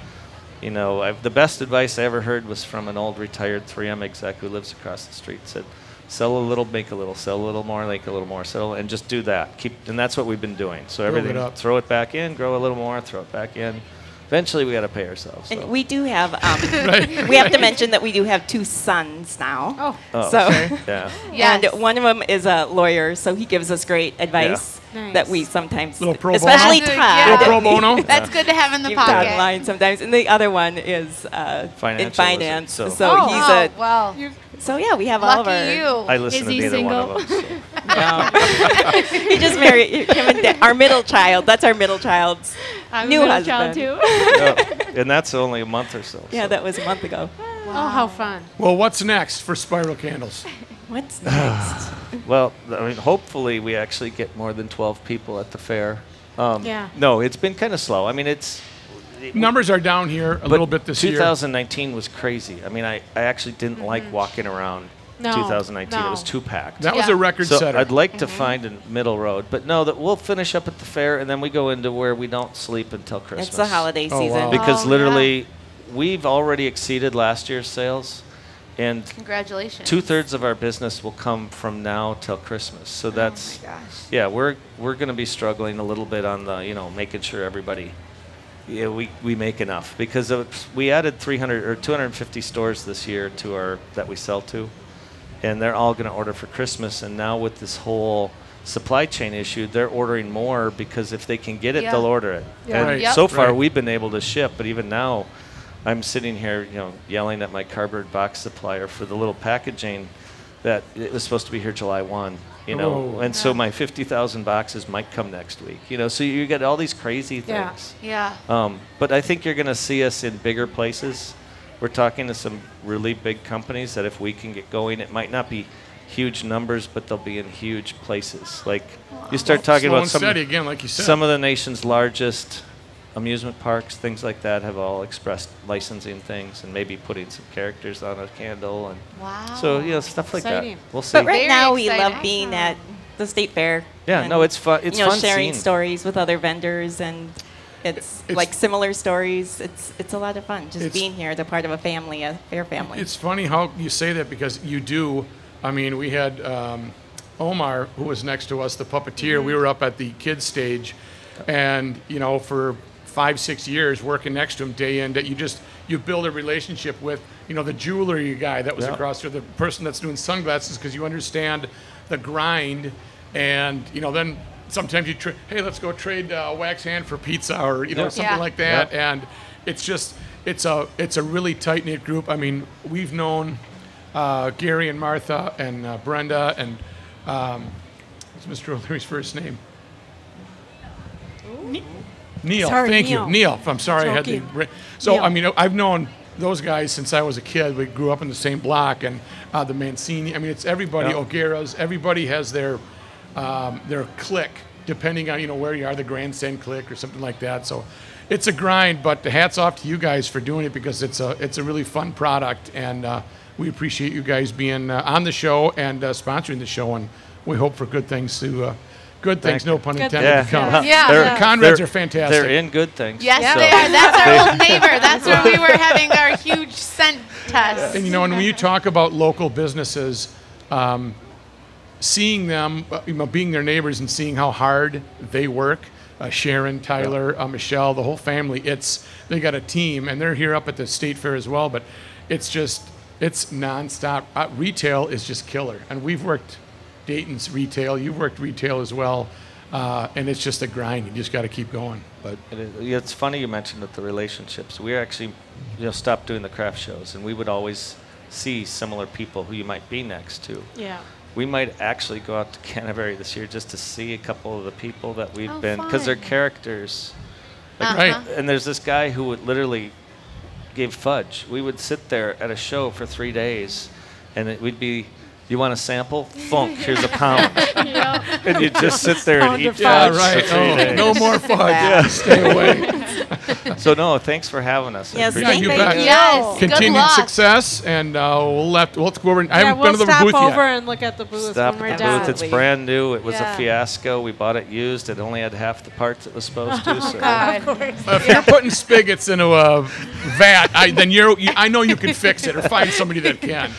F: You know, I've, the best advice I ever heard was from an old retired 3M exec who lives across the street. Said, "Sell a little, make a little. Sell a little more, make a little more. Sell, and just do that. Keep, and that's what we've been doing. So
B: Build it
F: everything, throw it back in, grow a little more, throw it back in. Eventually, we got to pay ourselves. so.
G: And we do have um, [laughs]
B: Right. [laughs]
G: we have to mention that we do have two sons now.
C: Oh,
F: Oh,
G: so
F: yeah. [laughs]
A: Yes.
G: and one of them is a lawyer, so he gives us great advice
C: Nice.
G: that we sometimes,
B: Little pro bono?
G: especially
A: That's good,
G: Todd,
A: yeah.
B: Little pro bono. [laughs]
A: That's good to have in the
G: keep Todd
A: pocket.
G: line sometimes. And the other one is uh, in
F: Financial, is it?
G: finance.
F: So-
G: So,
C: Oh.
G: he's
A: oh,
G: a
A: well,
G: so yeah, we have all of
A: lucky
G: our
A: you.
F: I listen
D: Is
F: to
D: he
F: neither one of
D: single?
F: them. so. [laughs]
G: No. [laughs] he just married him and Da- our middle child. That's our middle child's
D: I'm
G: new
D: a middle
G: husband.
D: child too.
F: Oh, and that's only a month or so.
G: Yeah,
F: so.
G: that was a month ago.
C: Oh, how fun.
B: Well, what's next for Spiral Candles?
G: What's [sighs] next?
F: Well, I mean, hopefully we actually get more than 12 people at the fair. Um,
C: Yeah.
F: No, it's been kind of slow. I mean, it's. it-
B: Numbers are down here a little bit this year.
F: 2019 was crazy. I mean, I, I actually didn't like walking around
C: No,
F: 2019. It was
C: no.
F: too packed.
B: That was a record
F: so
B: setter.
F: I'd like to find a middle road, but no, that we'll finish up at the fair and then we go into where we don't sleep until Christmas.
G: It's the holiday season.
B: Oh,
G: season.
B: wow.
F: Because
A: Oh,
F: literally, we've already exceeded last year's sales, and
A: Congratulations.
F: two thirds of our business will come from now till Christmas. So oh that's
A: gosh.
F: yeah, we're we're going to be struggling a little bit on the you know making sure everybody. Yeah, we, we make enough because we added 300 or 250 stores this year to our that we sell to, and they're all going to order for Christmas. And now with this whole supply chain issue, they're ordering more because if they can get it,
A: Yeah.
F: they'll order it.
C: Yeah.
F: And
B: Right.
A: Yep.
F: so far,
B: Right.
F: we've been able to ship, but even now, I'm sitting here, you know, yelling at my cardboard box supplier for the little packaging that it was supposed to be here July 1, you know.
B: Oh.
F: And so my 50,000 boxes might come next week, you know. So you get all these crazy things.
A: Yeah.
F: Um, but I think you're going to see us in bigger places. We're talking to some really big companies that if we can get going, it might not be huge numbers, but they'll be in huge places. Like you start talking
B: Slow
F: about some,
B: again, like you said.
F: some of the nation's largest amusement parks, things like that, have all expressed licensing things and maybe putting some characters on a candle and
A: Wow.
F: so you know stuff like
C: Exciting.
F: that. We'll see.
G: But right
A: Very
G: now, we
A: exciting.
G: love being at the state fair.
F: yeah,
G: and,
F: no, it's fun. It's
G: you know,
F: fun
G: sharing
F: seeing.
G: stories with other vendors and. It's,
B: It's-
G: like similar stories. It's it's a lot of fun just being here, the part of a family, a fair family.
B: It's funny how you say that because you do. I mean, we had um, Omar, who was next to us, the puppeteer.
G: Mm-hmm.
B: We were up at the kids stage, and you know, for five, six years working next to him day in, that you just you build a relationship with, you know, the jewelry guy that was
F: Yeah.
B: across there, the person that's doing sunglasses, because you understand the grind, and you know, then sometimes you tra- hey, let's go trade uh, wax hand for pizza or you know
F: Yeah.
B: something
A: Yeah.
B: like that, and it's just it's a it's a really tight knit group. I mean, we've known uh, Gary and Martha and uh, Brenda and um, what's Mr. O'Leary's first name? Neil.
C: Sorry,
B: Thank
C: Neil.
B: you, Neil. I'm sorry, I had
C: Joking.
B: the. So
C: Neil.
B: I mean, I've known those guys since I was a kid. We grew up in the same block, and uh, the Mancini. I mean, it's everybody.
F: Yeah.
B: O'Gara's. Everybody has their um, their click, depending on you know where you are, the grandstand click or something like that. So it's a grind, but the hats off to you guys for doing it because it's a it's a really fun product, and uh, we appreciate you guys being uh, on the show and uh, sponsoring the show, and we hope for good things to. Good things,
F: Thank
B: no pun
C: Good
B: intended.
F: Yeah.
B: to come.
F: Well,
A: Yeah.
F: they're-
A: Yeah.
B: Conrads
F: they're-
B: are fantastic.
F: They're in good things.
A: Yes,
C: Yeah.
A: they are. That's our old neighbor. That's where we were having our huge scent test.
B: And you know, and when you talk about local businesses, um, seeing them, uh, you know, being their neighbors and seeing how hard they work, uh, Sharon, Tyler, uh, Michelle, the whole family, it's they got a team, and they're here up at the state fair as well. But it's just it's nonstop. Uh, retail is just killer, and we've worked Dayton's retail. You've worked retail as well, uh, and it's just a grind. You just got to keep going. But
F: It is- It's funny you mentioned that the relationships. We actually, you know, stopped doing the craft shows, and we would always see similar people who you might be next to.
C: Yeah.
F: We might actually go out to Canterbury this year just to see a couple of the people that we've
A: Oh,
F: been, because they're
A: fun.
F: characters.
A: Uh-huh.
B: right.
F: And there's this guy who would literally give fudge. We would sit there at a show for three days, and it would be, "You want a sample? Funk, here's a pound." [laughs] and you just sit there and eat
C: of
F: fudge
B: yeah,
C: fudge.
F: for three
B: Oh,
F: days.
B: no more fun. Yeah, stay away. [laughs] [laughs]
F: So no, thanks for having us.
G: Yes,
F: appreciate
G: thank
B: you
F: it.
G: you.
A: Yes. Good
B: Continued
A: luck.
B: success, and uh, we'll left. We'll go over. and- I
C: yeah,
B: haven't
C: we'll
B: been to the
C: stop over and look at the booth
F: Stop
C: when we're
F: at the
C: done.
F: booth. It's brand new. It was
C: Yeah.
F: a fiasco. We bought it used. It only had half the parts it was supposed to. [laughs] so
A: God.
B: if you're putting spigots into a vat, I, then you're. You, I know you can fix it, or find somebody that can.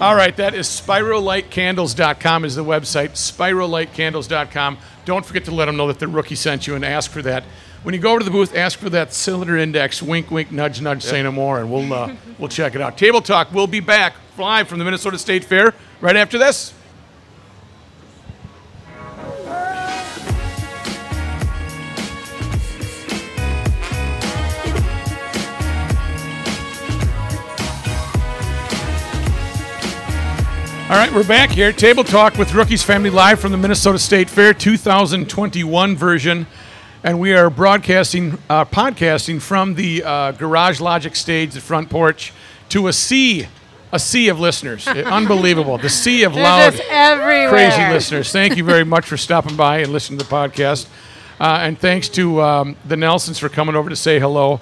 B: All right, that is spiralightcandles.com is the website. Spiralightcandles.com. Don't forget to let them know that the rookie sent you and ask for that. When you go over to the booth, ask for that cylinder index. Wink, wink, nudge, nudge. Say no more, and we'll uh, we'll check it out. Table Talk. We'll be back live from the Minnesota State Fair right after this. All right, we're back here. Table Talk with Rookies Family Live from the Minnesota State Fair 2021 version. And we are broadcasting, uh, podcasting from the uh, Garage Logic stage, the front porch, to a sea, a sea of listeners. [laughs] Unbelievable. The sea of
C: They're
B: loud, crazy listeners. Thank you very much for stopping by and listening to the podcast. Uh, and thanks to um, the Nelsons for coming over to say hello.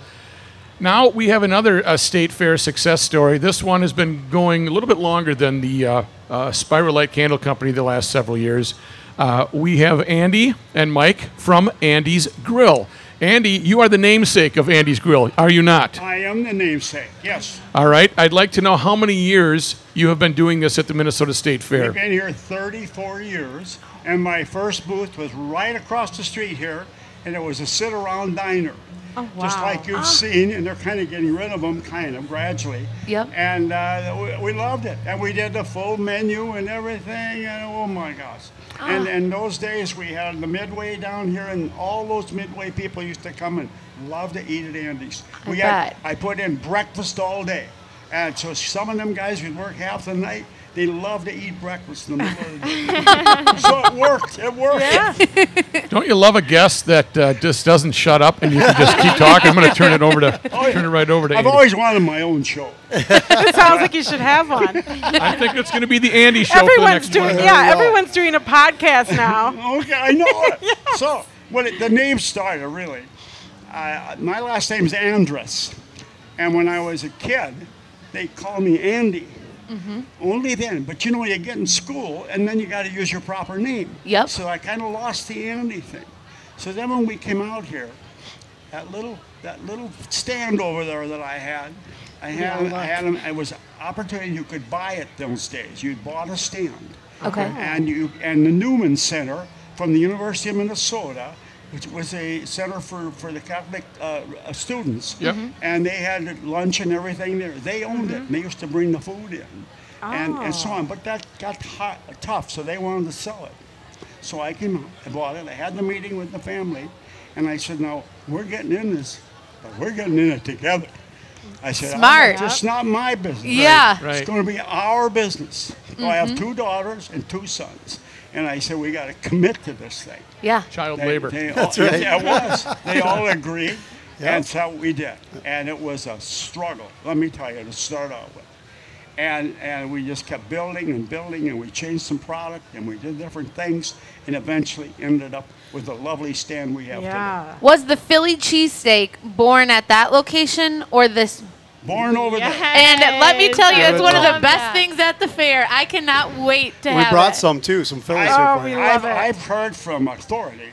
B: Now we have another uh, state fair success story. This one has been going a little bit longer than the uh, uh, Spiral Light Candle Company the last several years. Uh, we have Andy and Mike from Andy's Grill. Andy, you are the namesake of Andy's Grill, are you not?
H: I am the namesake, yes.
B: All right. I'd like to know how many years you have been doing this at the Minnesota State Fair.
H: I've been here 34 years, and my first booth was right across the street here, and it was a sit around diner.
C: Oh,
H: Just like you've seen, and they're kind of getting rid of them, kind of gradually.
A: Yep.
H: And uh, we, we loved it, and we did the full menu and everything, and oh my gosh. And in those days, we had the Midway down here, and all those Midway people used to come and love to eat at Andy's.
A: I
H: we had,
A: bet.
H: I put in breakfast all day. And so some of them guys would work half the night. They love to eat breakfast in the middle of the day. so it worked. It worked. [laughs]
B: Don't you love a guest that uh, just doesn't shut up and you can just keep talking? I'm going to turn it over to [laughs] turn it right over to
H: I've
B: Andy.
H: always wanted my own show. [laughs]
C: It sounds like you should have one.
B: I think it's going to be the Andy show for the
C: Everyone's
B: next
C: doing,
B: one.
C: yeah, everyone's doing a podcast now.
H: Okay, I know it. So when it, the name started, really, uh, my last name's Andrus. And when I was a kid, they called me Andy. Mm-hmm. Only then. But you know, you get in school and then you got to use your proper name.
A: Yep.
H: So I kind of lost the Andy thing. So then when we came out here, that little that little stand over there that I had, I had I had 'em- it was an opportunity you could buy it those days. You bought a stand.
A: Okay.
H: And you and the Newman Center from the University of Minnesota, which was a center for, for the Catholic uh, uh, students.
B: Yep.
H: And they had lunch and everything there. They owned it. And they used to bring the food in, and, and so on. But that got hot, tough, so they wanted to sell it. So I came out, I bought it. I had the meeting with the family, and I said, "Now we're getting in this, but we're getting in it together." I said,
A: Smart.
H: not- It's not my business.
A: Yeah.
B: Right.
H: It's going to be our business. So I have two daughters and two sons, and I said we got to commit to this thing.
A: Yeah.
B: Child
H: They-
B: labor.
H: they all- Yeah, it was. They [laughs] all agreed, and so we did. And it was a struggle. Let me tell you to start out with. And and we just kept building and building, and we changed some product, and we did different things, and eventually ended up with the lovely stand we have today.
C: Yeah.
A: Was the Philly cheesesteak born at that location or this?
H: Born over there.
A: And let me tell you, it's one of the best
D: that.
A: things at the fair. I cannot wait to
I: We
A: have
I: brought
A: it.
I: some too, some Philly
H: I-
I: steak
C: Oh,
I: for
C: we love
H: I've,
C: it.
H: I've heard from authority,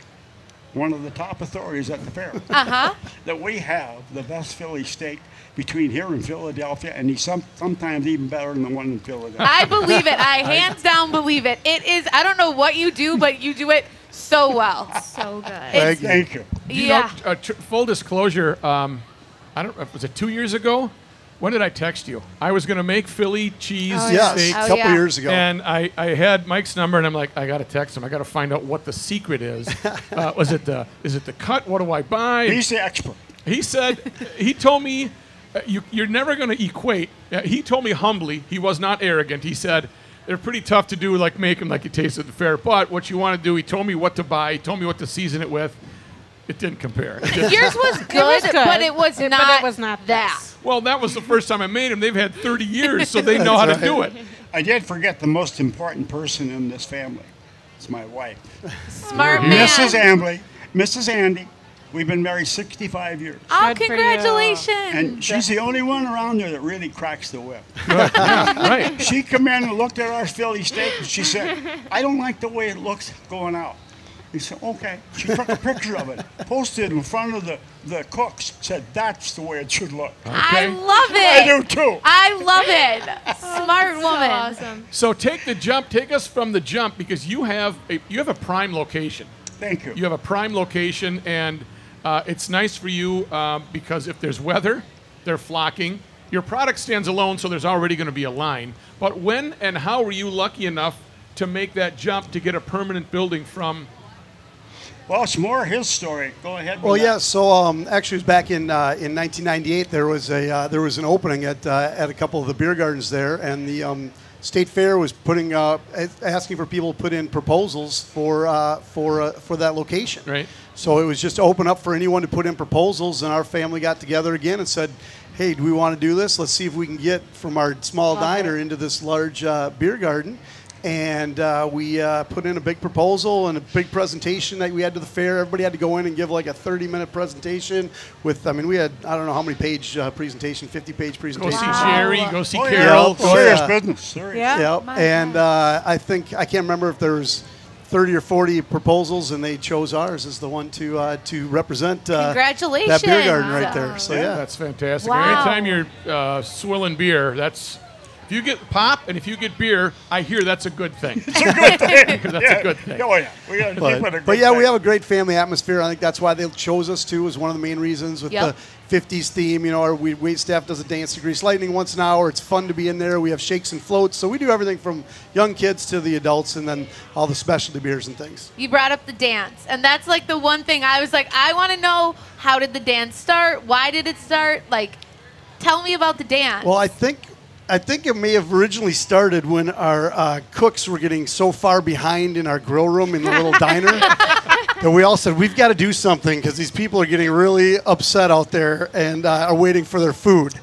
H: one of the top authorities at the fair,
A: Uh huh.
H: that we have the best Philly steak between here and Philadelphia, and he's some, sometimes even better than the one in Philadelphia.
A: I believe it. [laughs] I hands down believe it. It is. I don't know what you do, but you do it so well.
D: So good.
I: Thank you.
H: Thank you.
B: You
A: yeah.
B: know, uh, tr- full disclosure, um, I don't know, was it two years ago? When did I text you? I was going to make Philly cheese
I: Yes,
B: steak.
I: a
A: Oh,
I: couple
A: yeah.
I: years ago.
B: And I, I had Mike's number, and I'm like, I got to text him. I got to find out what the secret is. [laughs] uh, was it the is it the cut? What do I buy?
H: He's the expert.
B: He said, he told me, uh, you, you're never going to equate. Uh, he told me humbly, he was not arrogant. He said, they're pretty tough to do, like make them like you taste at the fair. But what you want to do, he told me what to buy, he told me what to season it with. [laughs] It didn't compare. It just-
A: Yours was good,
C: good,
A: but it was not.
C: but it
A: not.
C: was not
A: that.
C: this.
B: well, that was the first time I made them. They've had 30 years, so they [laughs] know how to do it.
H: I did forget the most important person in this family. It's my wife,
A: Smart mm-hmm. man.
H: Mrs. Ambley, Mrs. Andy. We've been married 65 years.
A: Oh,
C: Good
A: congratulations.
H: And she's the only one around there that really cracks the whip. [laughs]
B: Right.
H: She come in and looked at our Philly steak and she said, I don't like the way it looks going out. He said, okay. She took a picture of it, posted it in front of the, the cooks, said, that's the way it should look.
A: I love it.
H: I do too.
A: I love it. Smart woman.
D: awesome.
B: So take the jump. Take us from the jump because you have a, you have a prime location.
H: Thank you.
B: You have a prime location, and uh, it's nice for you um, because if there's weather, they're flocking. Your product stands alone, so there's already going to be a line. But when and how were you lucky enough to make that jump to get a permanent building from?
H: Well, it's more his story. Go ahead. with
I: Well,
H: that.
I: yeah. So um, actually, it was back in uh, in 1998. There was a uh, there was an opening at uh, at a couple of the beer gardens there, and the um, State Fair was putting uh, asking for people to put in proposals for uh, for uh, for that location.
B: Right.
I: So it was just open up for anyone to put in proposals, and our family got together again and said, "Hey, do we want to do this? Let's see if we can get from our small diner into this large uh, beer garden." And uh, we uh, put in a big proposal and a big presentation that we had to the fair. Everybody had to go in and give like a 30-minute presentation with. I mean, we had I don't know how many page uh, presentation, 50-page presentation.
B: Go
I: presentation.
B: see Jerry. Go see
H: Oh,
B: Carol.
H: yeah.
I: Oh,
H: Serious
I: yeah.
H: business. Serious.
C: Yeah.
I: Yep. And uh, I think I can't remember if there was 30 or 40 proposals, and they chose ours as the one to uh, to represent uh,
A: Congratulations.
I: that beer garden right there. So
H: Yeah.
I: yeah,
B: That's fantastic.
A: Wow.
B: Anytime you're uh, swilling beer, that's if you get pop and if you get beer, I hear that's a good thing.
H: It's a good [laughs] thing.
B: That's
H: yeah.
B: a good thing.
H: Oh yeah, we got to keep it a
I: but,
H: good
I: but yeah, we have a great family atmosphere. I think that's why they chose us too. Was one of the main reasons with
A: Yep.
I: the 50s theme. You know, our we, wait staff does a dance to Grease Lightning once an hour. It's fun to be in there. We have shakes and floats, so we do everything from young kids to the adults, and then all the specialty beers and things.
A: You brought up the dance, and that's like the one thing I was like, I want to know how did the dance start? Why did it start? Like, tell me about the dance.
I: Well, I think I think it may have originally started when our uh, cooks were getting so far behind in our grill room in the little [laughs] diner that we all said we've got to do something because these people are getting really upset out there and uh, are waiting for their food.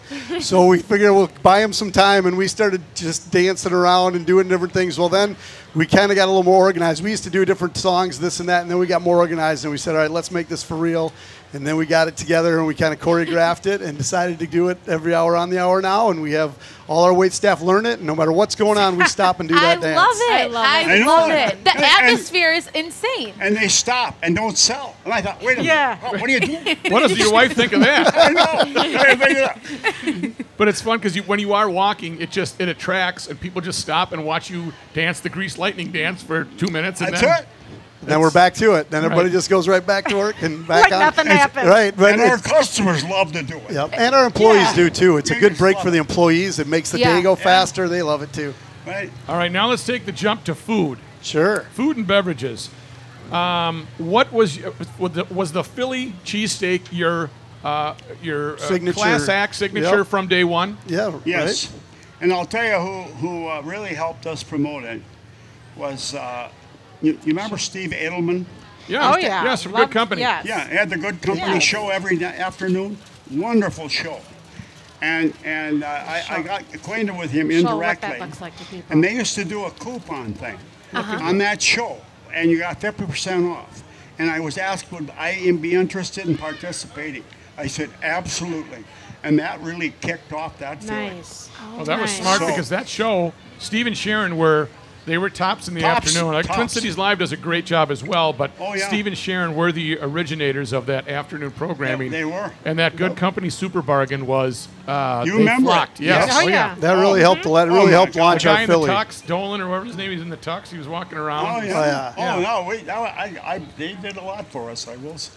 I: so we figured we'll buy them some time, and we started just dancing around and doing different things. Well, then we kind of got a little more organized. We used to do different songs, this and that, and then we got more organized, and we said, all right, let's make this for real. And then we got it together and we kind of choreographed it and decided to do it every hour on the hour now. And we have all our wait staff learn it. And no matter what's going on, we stop and do [laughs]
A: I
I: that dance.
A: love it.
C: I love
A: I
C: it.
H: I
A: love
H: it.
A: it. The
H: And- and-
A: atmosphere is insane.
H: and they stop and don't sell. And I thought, wait a minute,
C: Yeah.
H: oh, what are you doing? [laughs]
B: What does your wife think of that?
H: I know. I didn't think of that.
B: But it's fun because you, when you are walking, it just it attracts, and people just stop and watch you dance the Grease Lightning dance for two minutes, and
H: That's
B: then
H: it.
I: Then we're back to it. Then everybody
B: Right.
I: just goes right back to work and [laughs] back
C: Like
I: on.
C: nothing
I: It's-
C: happened.
I: Right. But
H: And our customers love to do it.
I: Yep. And our employees
C: Yeah.
I: do too. It's a good break for the employees. It makes the
A: Yeah.
I: day go
A: Yeah.
I: faster. They love it too.
H: Right?
B: all right, now let's take the jump to food,
I: Sure.
B: food and beverages. Um, what was was the, Philly cheesesteak your uh, your uh,
I: Signature.
B: class act signature
I: Yep.
B: from day one?
I: Yeah.
H: Yes.
I: Right?
H: And I'll tell you who, who uh, really helped us promote it was, uh, you, you remember Steve Edelman?
B: Yeah,
C: Oh, yeah.
B: yes, from
C: Loved-
B: Good Company.
C: yes.
H: Yeah, he had the Good Company
C: Yeah.
H: show every na- afternoon. Wonderful show. And and uh, I, I got acquainted with him
C: Show what that
H: indirectly.
C: looks like to people.
H: And they used to do a coupon thing on that show, and you got 50% off. And I was asked, would I be interested in participating? I said, absolutely. And that really kicked off that feeling.
C: Nice.
B: Oh, Well, that was
C: Nice.
B: smart
H: So-
B: because that show, Steve and Sharon were they were tops in the
H: Tops,
B: afternoon. Like Twin. Cities Live does a great job as well, but
H: Oh, yeah.
B: Steve and Sharon were the originators of that afternoon programming.
H: Yeah, they were.
B: And that Good Company Super Bargain was uh,
H: You
B: they
H: remember it?
B: flocked. Yes.
H: Yes.
C: Oh, yeah.
I: That really
H: Oh.
I: helped. a lot- It
H: Oh,
I: really
H: my
I: helped
H: God.
B: The
I: launch
B: guy
I: our
B: in
I: Philly.
B: the tux, Dolan or whatever his name is in the tux, he was walking around.
H: Oh, yeah.
I: yeah.
H: Oh,
B: Yeah.
H: no, we, that, I, I, they did a lot for us, I will say.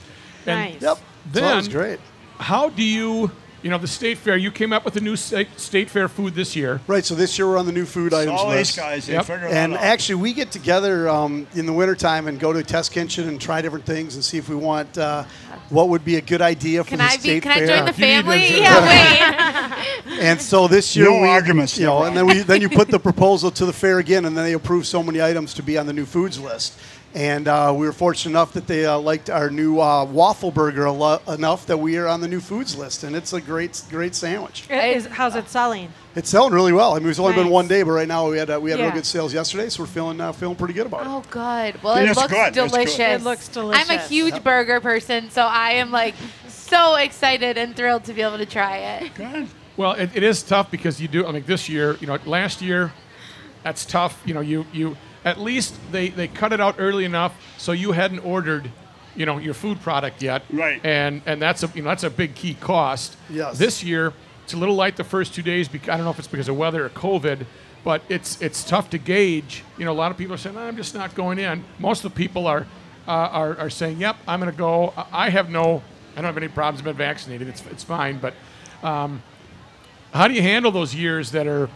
B: And
C: Nice.
I: Yep. so that was great.
B: How do you, you know, the state fair? You came up with a new state, state fair food this year.
I: Right. So this year we're on the new food items
H: All
I: list.
H: these guys, they
B: Yep.
H: figured
I: And
H: that out.
I: actually, we get together um, in the wintertime and go to a test kitchen and try different things and see if we want uh, what would be a good idea for
A: Can
I: the
A: I be?
I: state
A: Can I
I: fair.
A: join the
B: you need
A: family?
B: this,
A: Yeah, wait. [laughs]
I: And so this year,
H: No
I: we,
H: arguments
I: You know, and then we then you put the proposal to the fair again, and then they approve so many items to be on the new foods list. And uh, we were fortunate enough that they uh, liked our new uh, waffle burger lo- enough that we are on the new foods list, and it's a great great sandwich.
C: It is- how's it selling?
I: It's selling really well. I mean, it's only been one day, but right now we had uh, we had real good sales yesterday, so we're feeling uh, feeling pretty good about it.
A: Oh, good. Well,
H: It
A: it
H: is
A: looks
H: good.
A: Delicious.
C: It looks delicious.
A: I'm a
C: delicious.
A: huge burger person, so I am like so excited and thrilled to be able to try it.
H: Good.
B: Well, it, it is tough because you do. I mean, this year, you know, last year, that's tough. You know, you you at least they they cut it out early enough so you hadn't ordered, you know, your food product yet.
H: Right.
B: And and that's a you know that's a big key cost.
I: Yes.
B: This year, it's a little light the first two days. Because, I don't know if it's because of weather or COVID. But it's it's tough to gauge. You know, a lot of people are saying, "I'm just not going in." Most of the people are uh, are, are saying, "Yep, I'm going to go." I have no, I don't have any problems. I've been vaccinated. It's it's fine. But um, how do you handle those years that are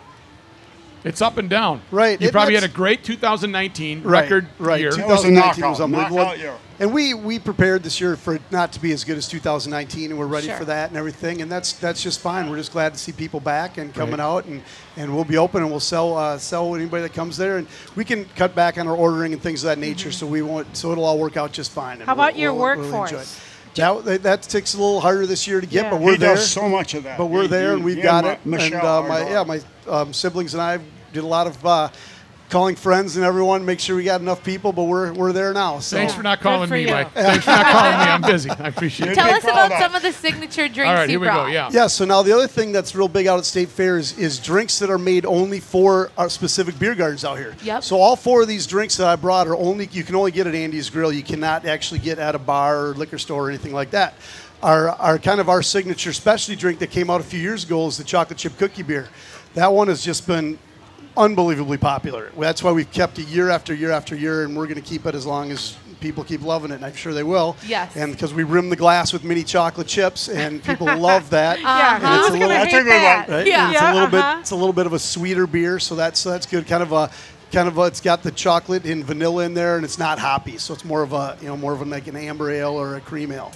B: It's up and down.
I: Right,
B: You
I: it-
B: probably had a great 2019
I: Right,
B: record
I: right.
B: year.
H: That was
I: 2019 was a
H: knockout,
I: big one.
H: knockout year.
I: And we we prepared this year for it not to be as good as 2019, and we're ready
C: Sure.
I: for that and everything. And that's that's just fine. We're just glad to see people back and coming
B: Right.
I: out, and, and we'll be open and we'll sell uh, sell anybody that comes there, and we can cut back on our ordering and things of that nature. So we won't. So it'll all work out just fine. and
C: How
I: we'll-
C: about your
I: we'll- we'll enjoy
C: workforce?
I: it. That, that that takes a little harder this year to get,
C: Yeah.
I: but we're
H: he
I: there.
H: does so much of that.
I: But we're
H: He-
I: there
H: he-
I: and we've
H: he
I: got
H: Ma-
I: it.
H: Michelle,
I: and uh, my yeah, my um, siblings and I did a lot of uh, calling friends and everyone, make sure we got enough people. But we're we're there now. So
B: Thanks for not calling
C: for
B: me,
C: you.
B: Mike. Thanks for not calling me. I'm busy. I [laughs] appreciate it.
A: Tell us about
H: Doc.
A: some of the signature drinks
B: All right,
A: you
B: here we go.
A: brought.
B: Yeah.
I: Yeah, so now the other thing that's real big out at State Fair is, is drinks that are made only for our specific beer gardens out here.
A: Yep.
I: So all four of these drinks that I brought are only you can only get at Andy's Grill. You cannot actually get at a bar or liquor store or anything like that. Our, our kind of our signature specialty drink that came out a few years ago is the chocolate chip cookie beer. That one has just been unbelievably popular. That's why we've kept it year after year after year, and we're going to keep it as long as people keep loving it, and I'm sure they will.
A: Yes.
I: And because we rim the glass with mini chocolate chips, and people [laughs] love that.
C: Yeah,
I: And it's a little-
H: That's a
C: hate
H: good one.
C: that?
I: right?
A: Yeah.
I: And it's
C: Yeah,
I: a little
C: uh-huh.
I: bit. It's a little bit of a sweeter beer, so that's so that's good. Kind of a, kind of a, it's got the chocolate and vanilla in there, and it's not hoppy, so it's more of a, you know, more of a, like an amber ale or a cream ale.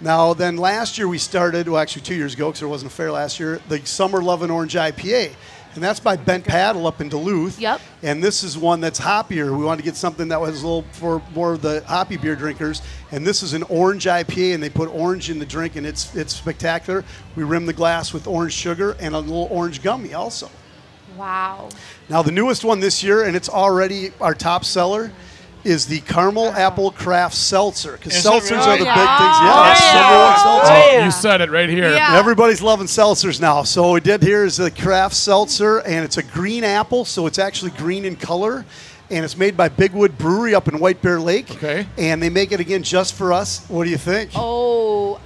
I: Now, then last year we started, well, actually two years ago, because there wasn't a fair last year, the Summer Lovin' Orange IPA. And that's by Bent Paddle up in Duluth.
A: Yep.
I: And this is one that's hoppier. We wanted to get something that was a little for more of the hoppy beer drinkers. And this is an orange IPA, and they put orange in the drink, and it's it's spectacular. We rim the glass with orange sugar and a little orange gummy also.
A: Wow.
I: Now the newest one this year, and it's already our top seller, is the caramel apple craft seltzer. Because
H: Is it
I: seltzers
H: really?
I: are the big things. Yeah,
A: Oh,
I: that's
A: yeah.
I: number one seltzer.
B: Oh,
C: yeah.
B: Oh, oh, you said it right here.
A: Yeah.
I: Everybody's loving seltzers now. So what we did here is a craft seltzer, and it's a green apple, so it's actually green in color. And it's made by Big Wood Brewery up in White Bear Lake.
B: Okay.
I: And they make it again just for us. What do you think?
A: Oh,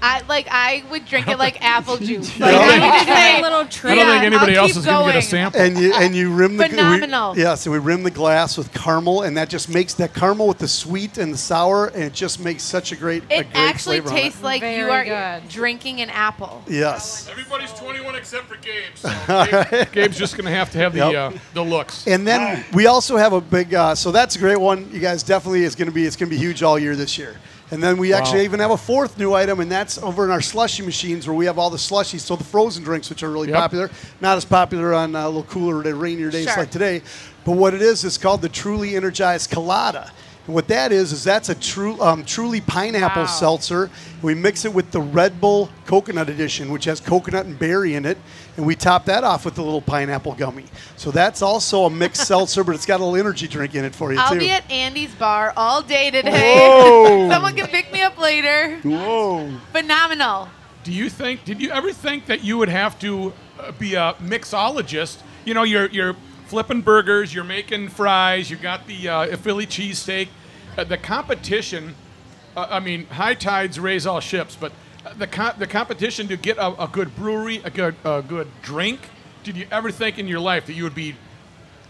A: I like I would drink it like apple [laughs] juice. Like,
I: I
A: I
I: think
A: would say,
D: a little
B: I
D: treat.
B: don't think anybody
A: I'll
B: else
A: keep
B: is going to get a
A: going.
B: sample.
I: And you and you rim the
A: Phenomenal.
I: We, yeah, so we rim the glass with caramel, and that just makes that caramel with the sweet and the sour, and it just makes such a great. a
A: it
I: great
A: actually
I: flavor on it.
A: tastes like you
C: Very
A: are
C: good.
A: drinking an apple.
I: Yes.
B: Everybody's 21 except for Gabe. So [laughs] Gabe, Gabe's just going to have to have the
I: Yep.
B: uh, the looks.
I: And then we also have a big. Uh, so that's a great one. You guys definitely is going to be. It's going to be huge all year this year. And then we actually even have a fourth new item, and that's over in our slushy machines where we have all the slushies. So the frozen drinks, which are really
B: Yep.
I: popular, not as popular on uh, a little cooler, day, rainier days
A: Sure.
I: like today. But what it is, is called the Truly Energized Colada. And what that is, is that's a true, um, truly pineapple
C: Wow.
I: seltzer. We mix it with the Red Bull Coconut Edition, which has coconut and berry in it, and we top that off with a little pineapple gummy. So that's also a mixed [laughs] seltzer, but it's got a little energy drink in it for you
A: I'll
I: too.
A: be at Andy's bar all day today.
H: Whoa. [laughs]
A: Someone can pick me up later.
H: Whoa.
A: Phenomenal.
B: Do you think? Did you ever think that you would have to uh, be a mixologist? You know, you're you're flipping burgers, you're making fries, you got the uh, Philly cheesesteak. Uh, the competition. Uh, I mean, high tides raise all ships, but uh, the co- the competition to get a, a good brewery, a good a good drink. Did you ever think in your life that you would be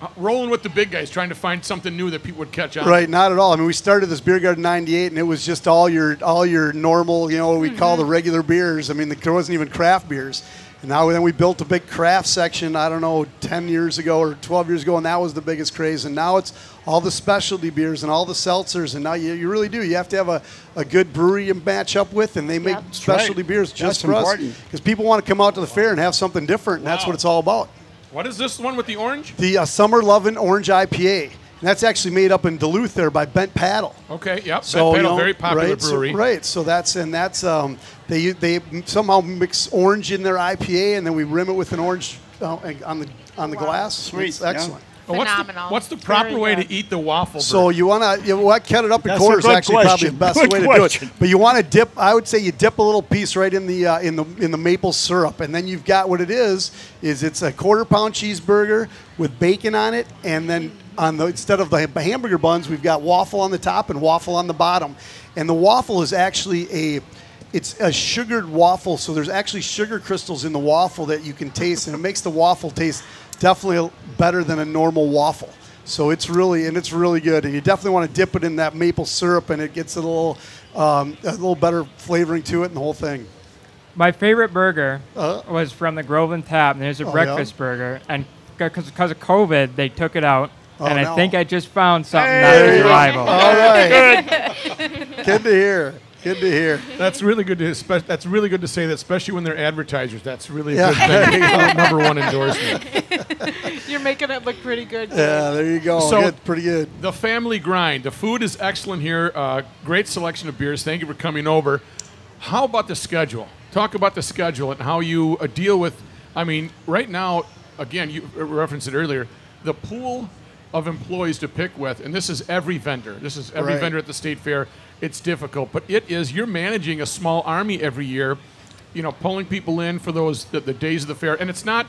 B: uh, rolling with the big guys, trying to find something new that people would catch on?
I: Right, not at all. I mean, we started this beer garden '98, and it was just all your all your normal, you know, what we call
A: Mm-hmm.
I: the regular beers. I mean, there wasn't even craft beers. And now then we built a big craft section. I don't know, 10 years ago or 12 years ago, and that was the biggest craze. And now it's all the specialty beers and all the seltzers. And now you, you really do. You have to have a, a good brewery to match up with, and they make
A: Yep. That's
I: specialty
H: right.
I: beers just
H: That's
I: for
H: important.
I: us because people want to come out to the fair and have something different. And that's what it's all about.
B: What is this one with the orange?
I: The uh, Summer Lovin' Orange IPA. And that's actually made up in Duluth there by Bent Paddle.
B: Okay, yep.
I: So
B: So,
I: you know,
B: very popular
I: right, so-
B: brewery.
I: right. So that's and that's um, they they somehow mix orange in their IPA and then we rim it with an orange uh, on the on the glass.
H: Sweet,
I: It's
H: yeah.
I: Excellent.
B: Well, what's the,
A: Phenomenal.
B: what's the proper way to eat the waffle?
I: So you want to you know, what cut it up in
H: That's a
I: quarters
H: good
I: actually probably
H: question.
I: the best
H: Good
I: way to
H: question.
I: do it. But you want to dip. I would say you dip a little piece right in the uh, in the in the maple syrup, and then you've got what it is. Is it's a quarter pound cheeseburger with bacon on it, and then on the instead of the hamburger buns, we've got waffle on the top and waffle on the bottom, and the waffle is actually a it's a sugared waffle, so there's actually sugar crystals in the waffle that you can taste, and it makes the waffle taste definitely better than a normal waffle. So it's really and it's really good, and you definitely want to dip it in that maple syrup, and it gets a little um, a little better flavoring to it, and the whole thing.
E: My favorite burger
I: Uh.
E: was from the Groveland Tap, and there's a
I: Oh,
E: breakfast burger. And because of COVID, they took it out.
I: Oh,
E: and
I: no.
E: I think I just found something
H: Hey.
E: on its arrival.
I: All right. [laughs] Good to hear. Good to hear.
B: That's really good to spe- that's really good to say that, especially when they're advertisers. That's really a
I: Yeah.
B: good thing. [laughs] Uh, number one endorsement. [laughs]
C: You're making it look pretty good.
I: Yeah, there you go.
B: So-
I: good, pretty good.
B: The family grind. The food is excellent here. Uh, great selection of beers. Thank you for coming over. How about the schedule? Talk about the schedule and how you uh, deal with. I mean, right now, again, you referenced it earlier. The pool of employees to pick with, and this is every vendor. This is every
I: Right.
B: vendor at the state fair. It's difficult, but it is. You're managing a small army every year. You know, pulling people in for those the, the days of the fair, and it's not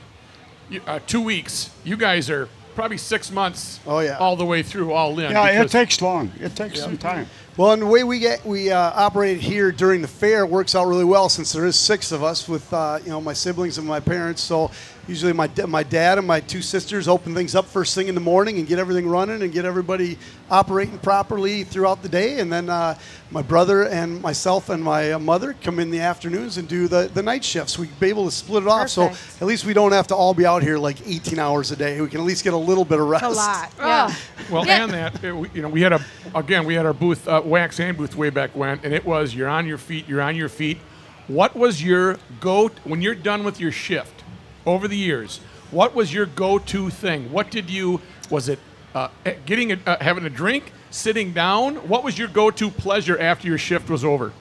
B: uh, two weeks. You guys are probably six months.
I: Oh, yeah.
B: all the way through, all in.
H: Yeah, it takes long. It takes some time.
I: Well, and the way we get we uh, operate here during the fair works out really well since there is six of us with uh, you know my siblings and my parents. So usually my my dad and my two sisters open things up first thing in the morning and get everything running and get everybody operating properly throughout the day. And then uh, my brother and myself and my uh, mother come in the afternoons and do the, the night shifts. We be able to split it off, so at least we don't have to all be out here like 18 hours a day. We can at least get a little bit of rest.
C: A lot.
A: Yeah.
C: Yeah.
B: Well,
A: Yeah.
B: and that you know, we had a again, we had our booth, uh, wax and booth way back when, and it was you're on your feet, you're on your feet. What was your go when you're done with your shift over the years? What was your go-to thing? What did you? Was it uh, eh, getting a, uh, having a drink, sitting down? What was your go-to pleasure after your shift was over?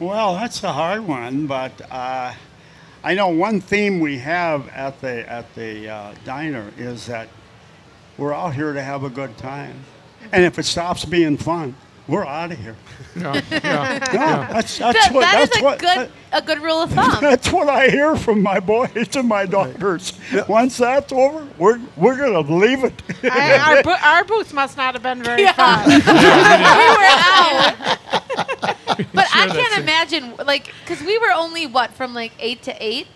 H: Well, that's a hard one, but uh, I know one theme we have at the at the uh, diner is that we're out here to have a good time, and if it stops being fun, we're out of here. [laughs]
B: Yeah, yeah.
H: No, that's that's
A: That-
H: what
A: that is
H: that's
A: a
H: what
A: good a good rule of [laughs] thumb.
H: that's what I hear from my boys [laughs] and my daughters. Once that's over, we're we're gonna leave it.
C: I, our, bo- our booth must not have been very
A: Yeah.
C: fun.
A: we were out. but I can't imagine, like, because we were only what from like eight to eight.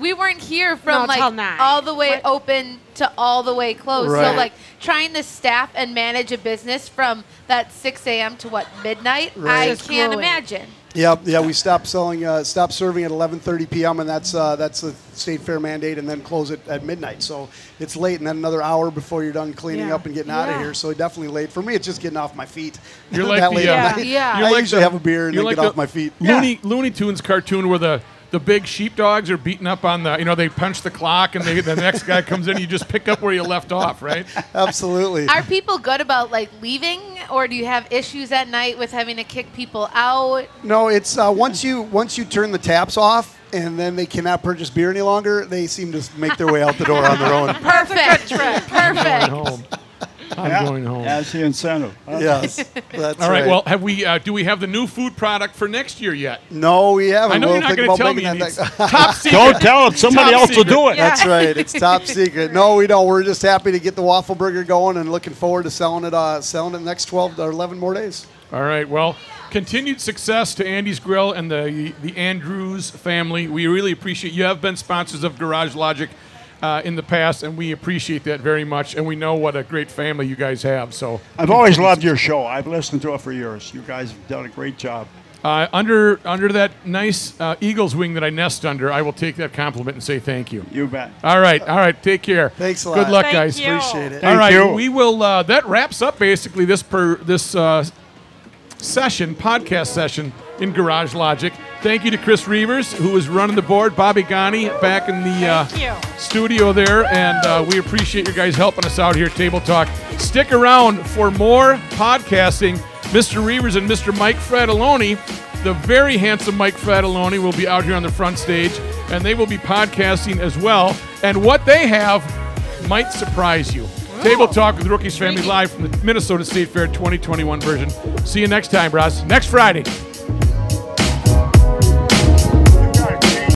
A: We weren't here from
C: No,
A: like
C: nine.
A: all the way
C: What-
A: open to all the way closed.
I: Right.
A: So like trying to staff and manage a business from that 6 a.m. to what midnight,
I: Right.
A: I
C: It's
A: can't
C: grueling.
A: imagine.
I: Yeah, yeah, we stopped selling, uh, stopped serving at 11:30 p.m. and that's uh, that's the state fair mandate, and then close it at midnight. So it's late, and then another hour before you're done cleaning
C: Yeah.
I: up and getting out of
C: Yeah.
I: here. So definitely late for me. It's just getting off my feet.
B: You're [laughs] like
I: that
B: the,
I: late
B: uh,
I: at night.
C: Yeah.
B: You're
I: I
B: like
I: usually
B: the-
I: have a beer and
B: you're
I: then
B: like
I: get
B: the
I: off my feet.
B: Looney Looney Tunes cartoon where the the big sheepdogs are beating up on the you know they punch the clock and they, the next guy comes in you just pick up where you left off right
I: Absolutely.
A: Are people good about like leaving, or do you have issues at night with having to kick people out?
I: No, it's uh, once you once you turn the taps off and then they cannot purchase beer any longer, they seem to make their way out the door on their own.
A: Perfect. Perfect.
B: Going [laughs] home I'm
H: Yeah,
B: going home
H: That's the incentive. [laughs]
I: yes, that's
B: all right, well have we uh, do we have the new food product for next year yet
I: no, we haven't.
B: I know
I: We'll
B: you're not going to tell me
I: that next-
B: top [laughs] secret
H: Don't tell it. Somebody
B: Top
H: else will do it.
I: That's right. It's top secret. No, we don't. We're just happy to get the waffle burger going and looking forward to selling it. Uh, selling it the next 12 or 11 more days.
B: All right. Well, continued success to Andy's Grill and the the Andrus family. We really appreciate you have been sponsors of Garage Logic uh, in the past, and we appreciate that very much. And we know what a great family you guys have. So
H: I've always loved your show. I've listened to it for years. You guys have done a great job.
B: uh, under under that nice uh, eagle's wing that I nest under, I will take that compliment and say thank you.
H: You bet.
B: All right. All right. Take care.
I: Thanks a lot.
B: Good luck,
C: Thank
B: guys.
C: you.
I: Appreciate it.
B: All
H: Thank
B: right,
H: you.
B: we will. Uh, that wraps up basically this per this uh, session, podcast session in Garage Logic. Thank you to Chris Reavers, who was running the board. Bobby Gani back in the uh, studio there, and uh, we appreciate you guys helping us out here at Table Talk. Stick around for more podcasting. Mr. Reavers and Mr. Mike Fratelloni, the very handsome Mike Fratelloni, will be out here on the front stage, and they will be podcasting as well. And what they have might surprise you. Table Talk with Rookies Family live from the Minnesota State Fair 2021 version. See you next time, Ross. Next Friday.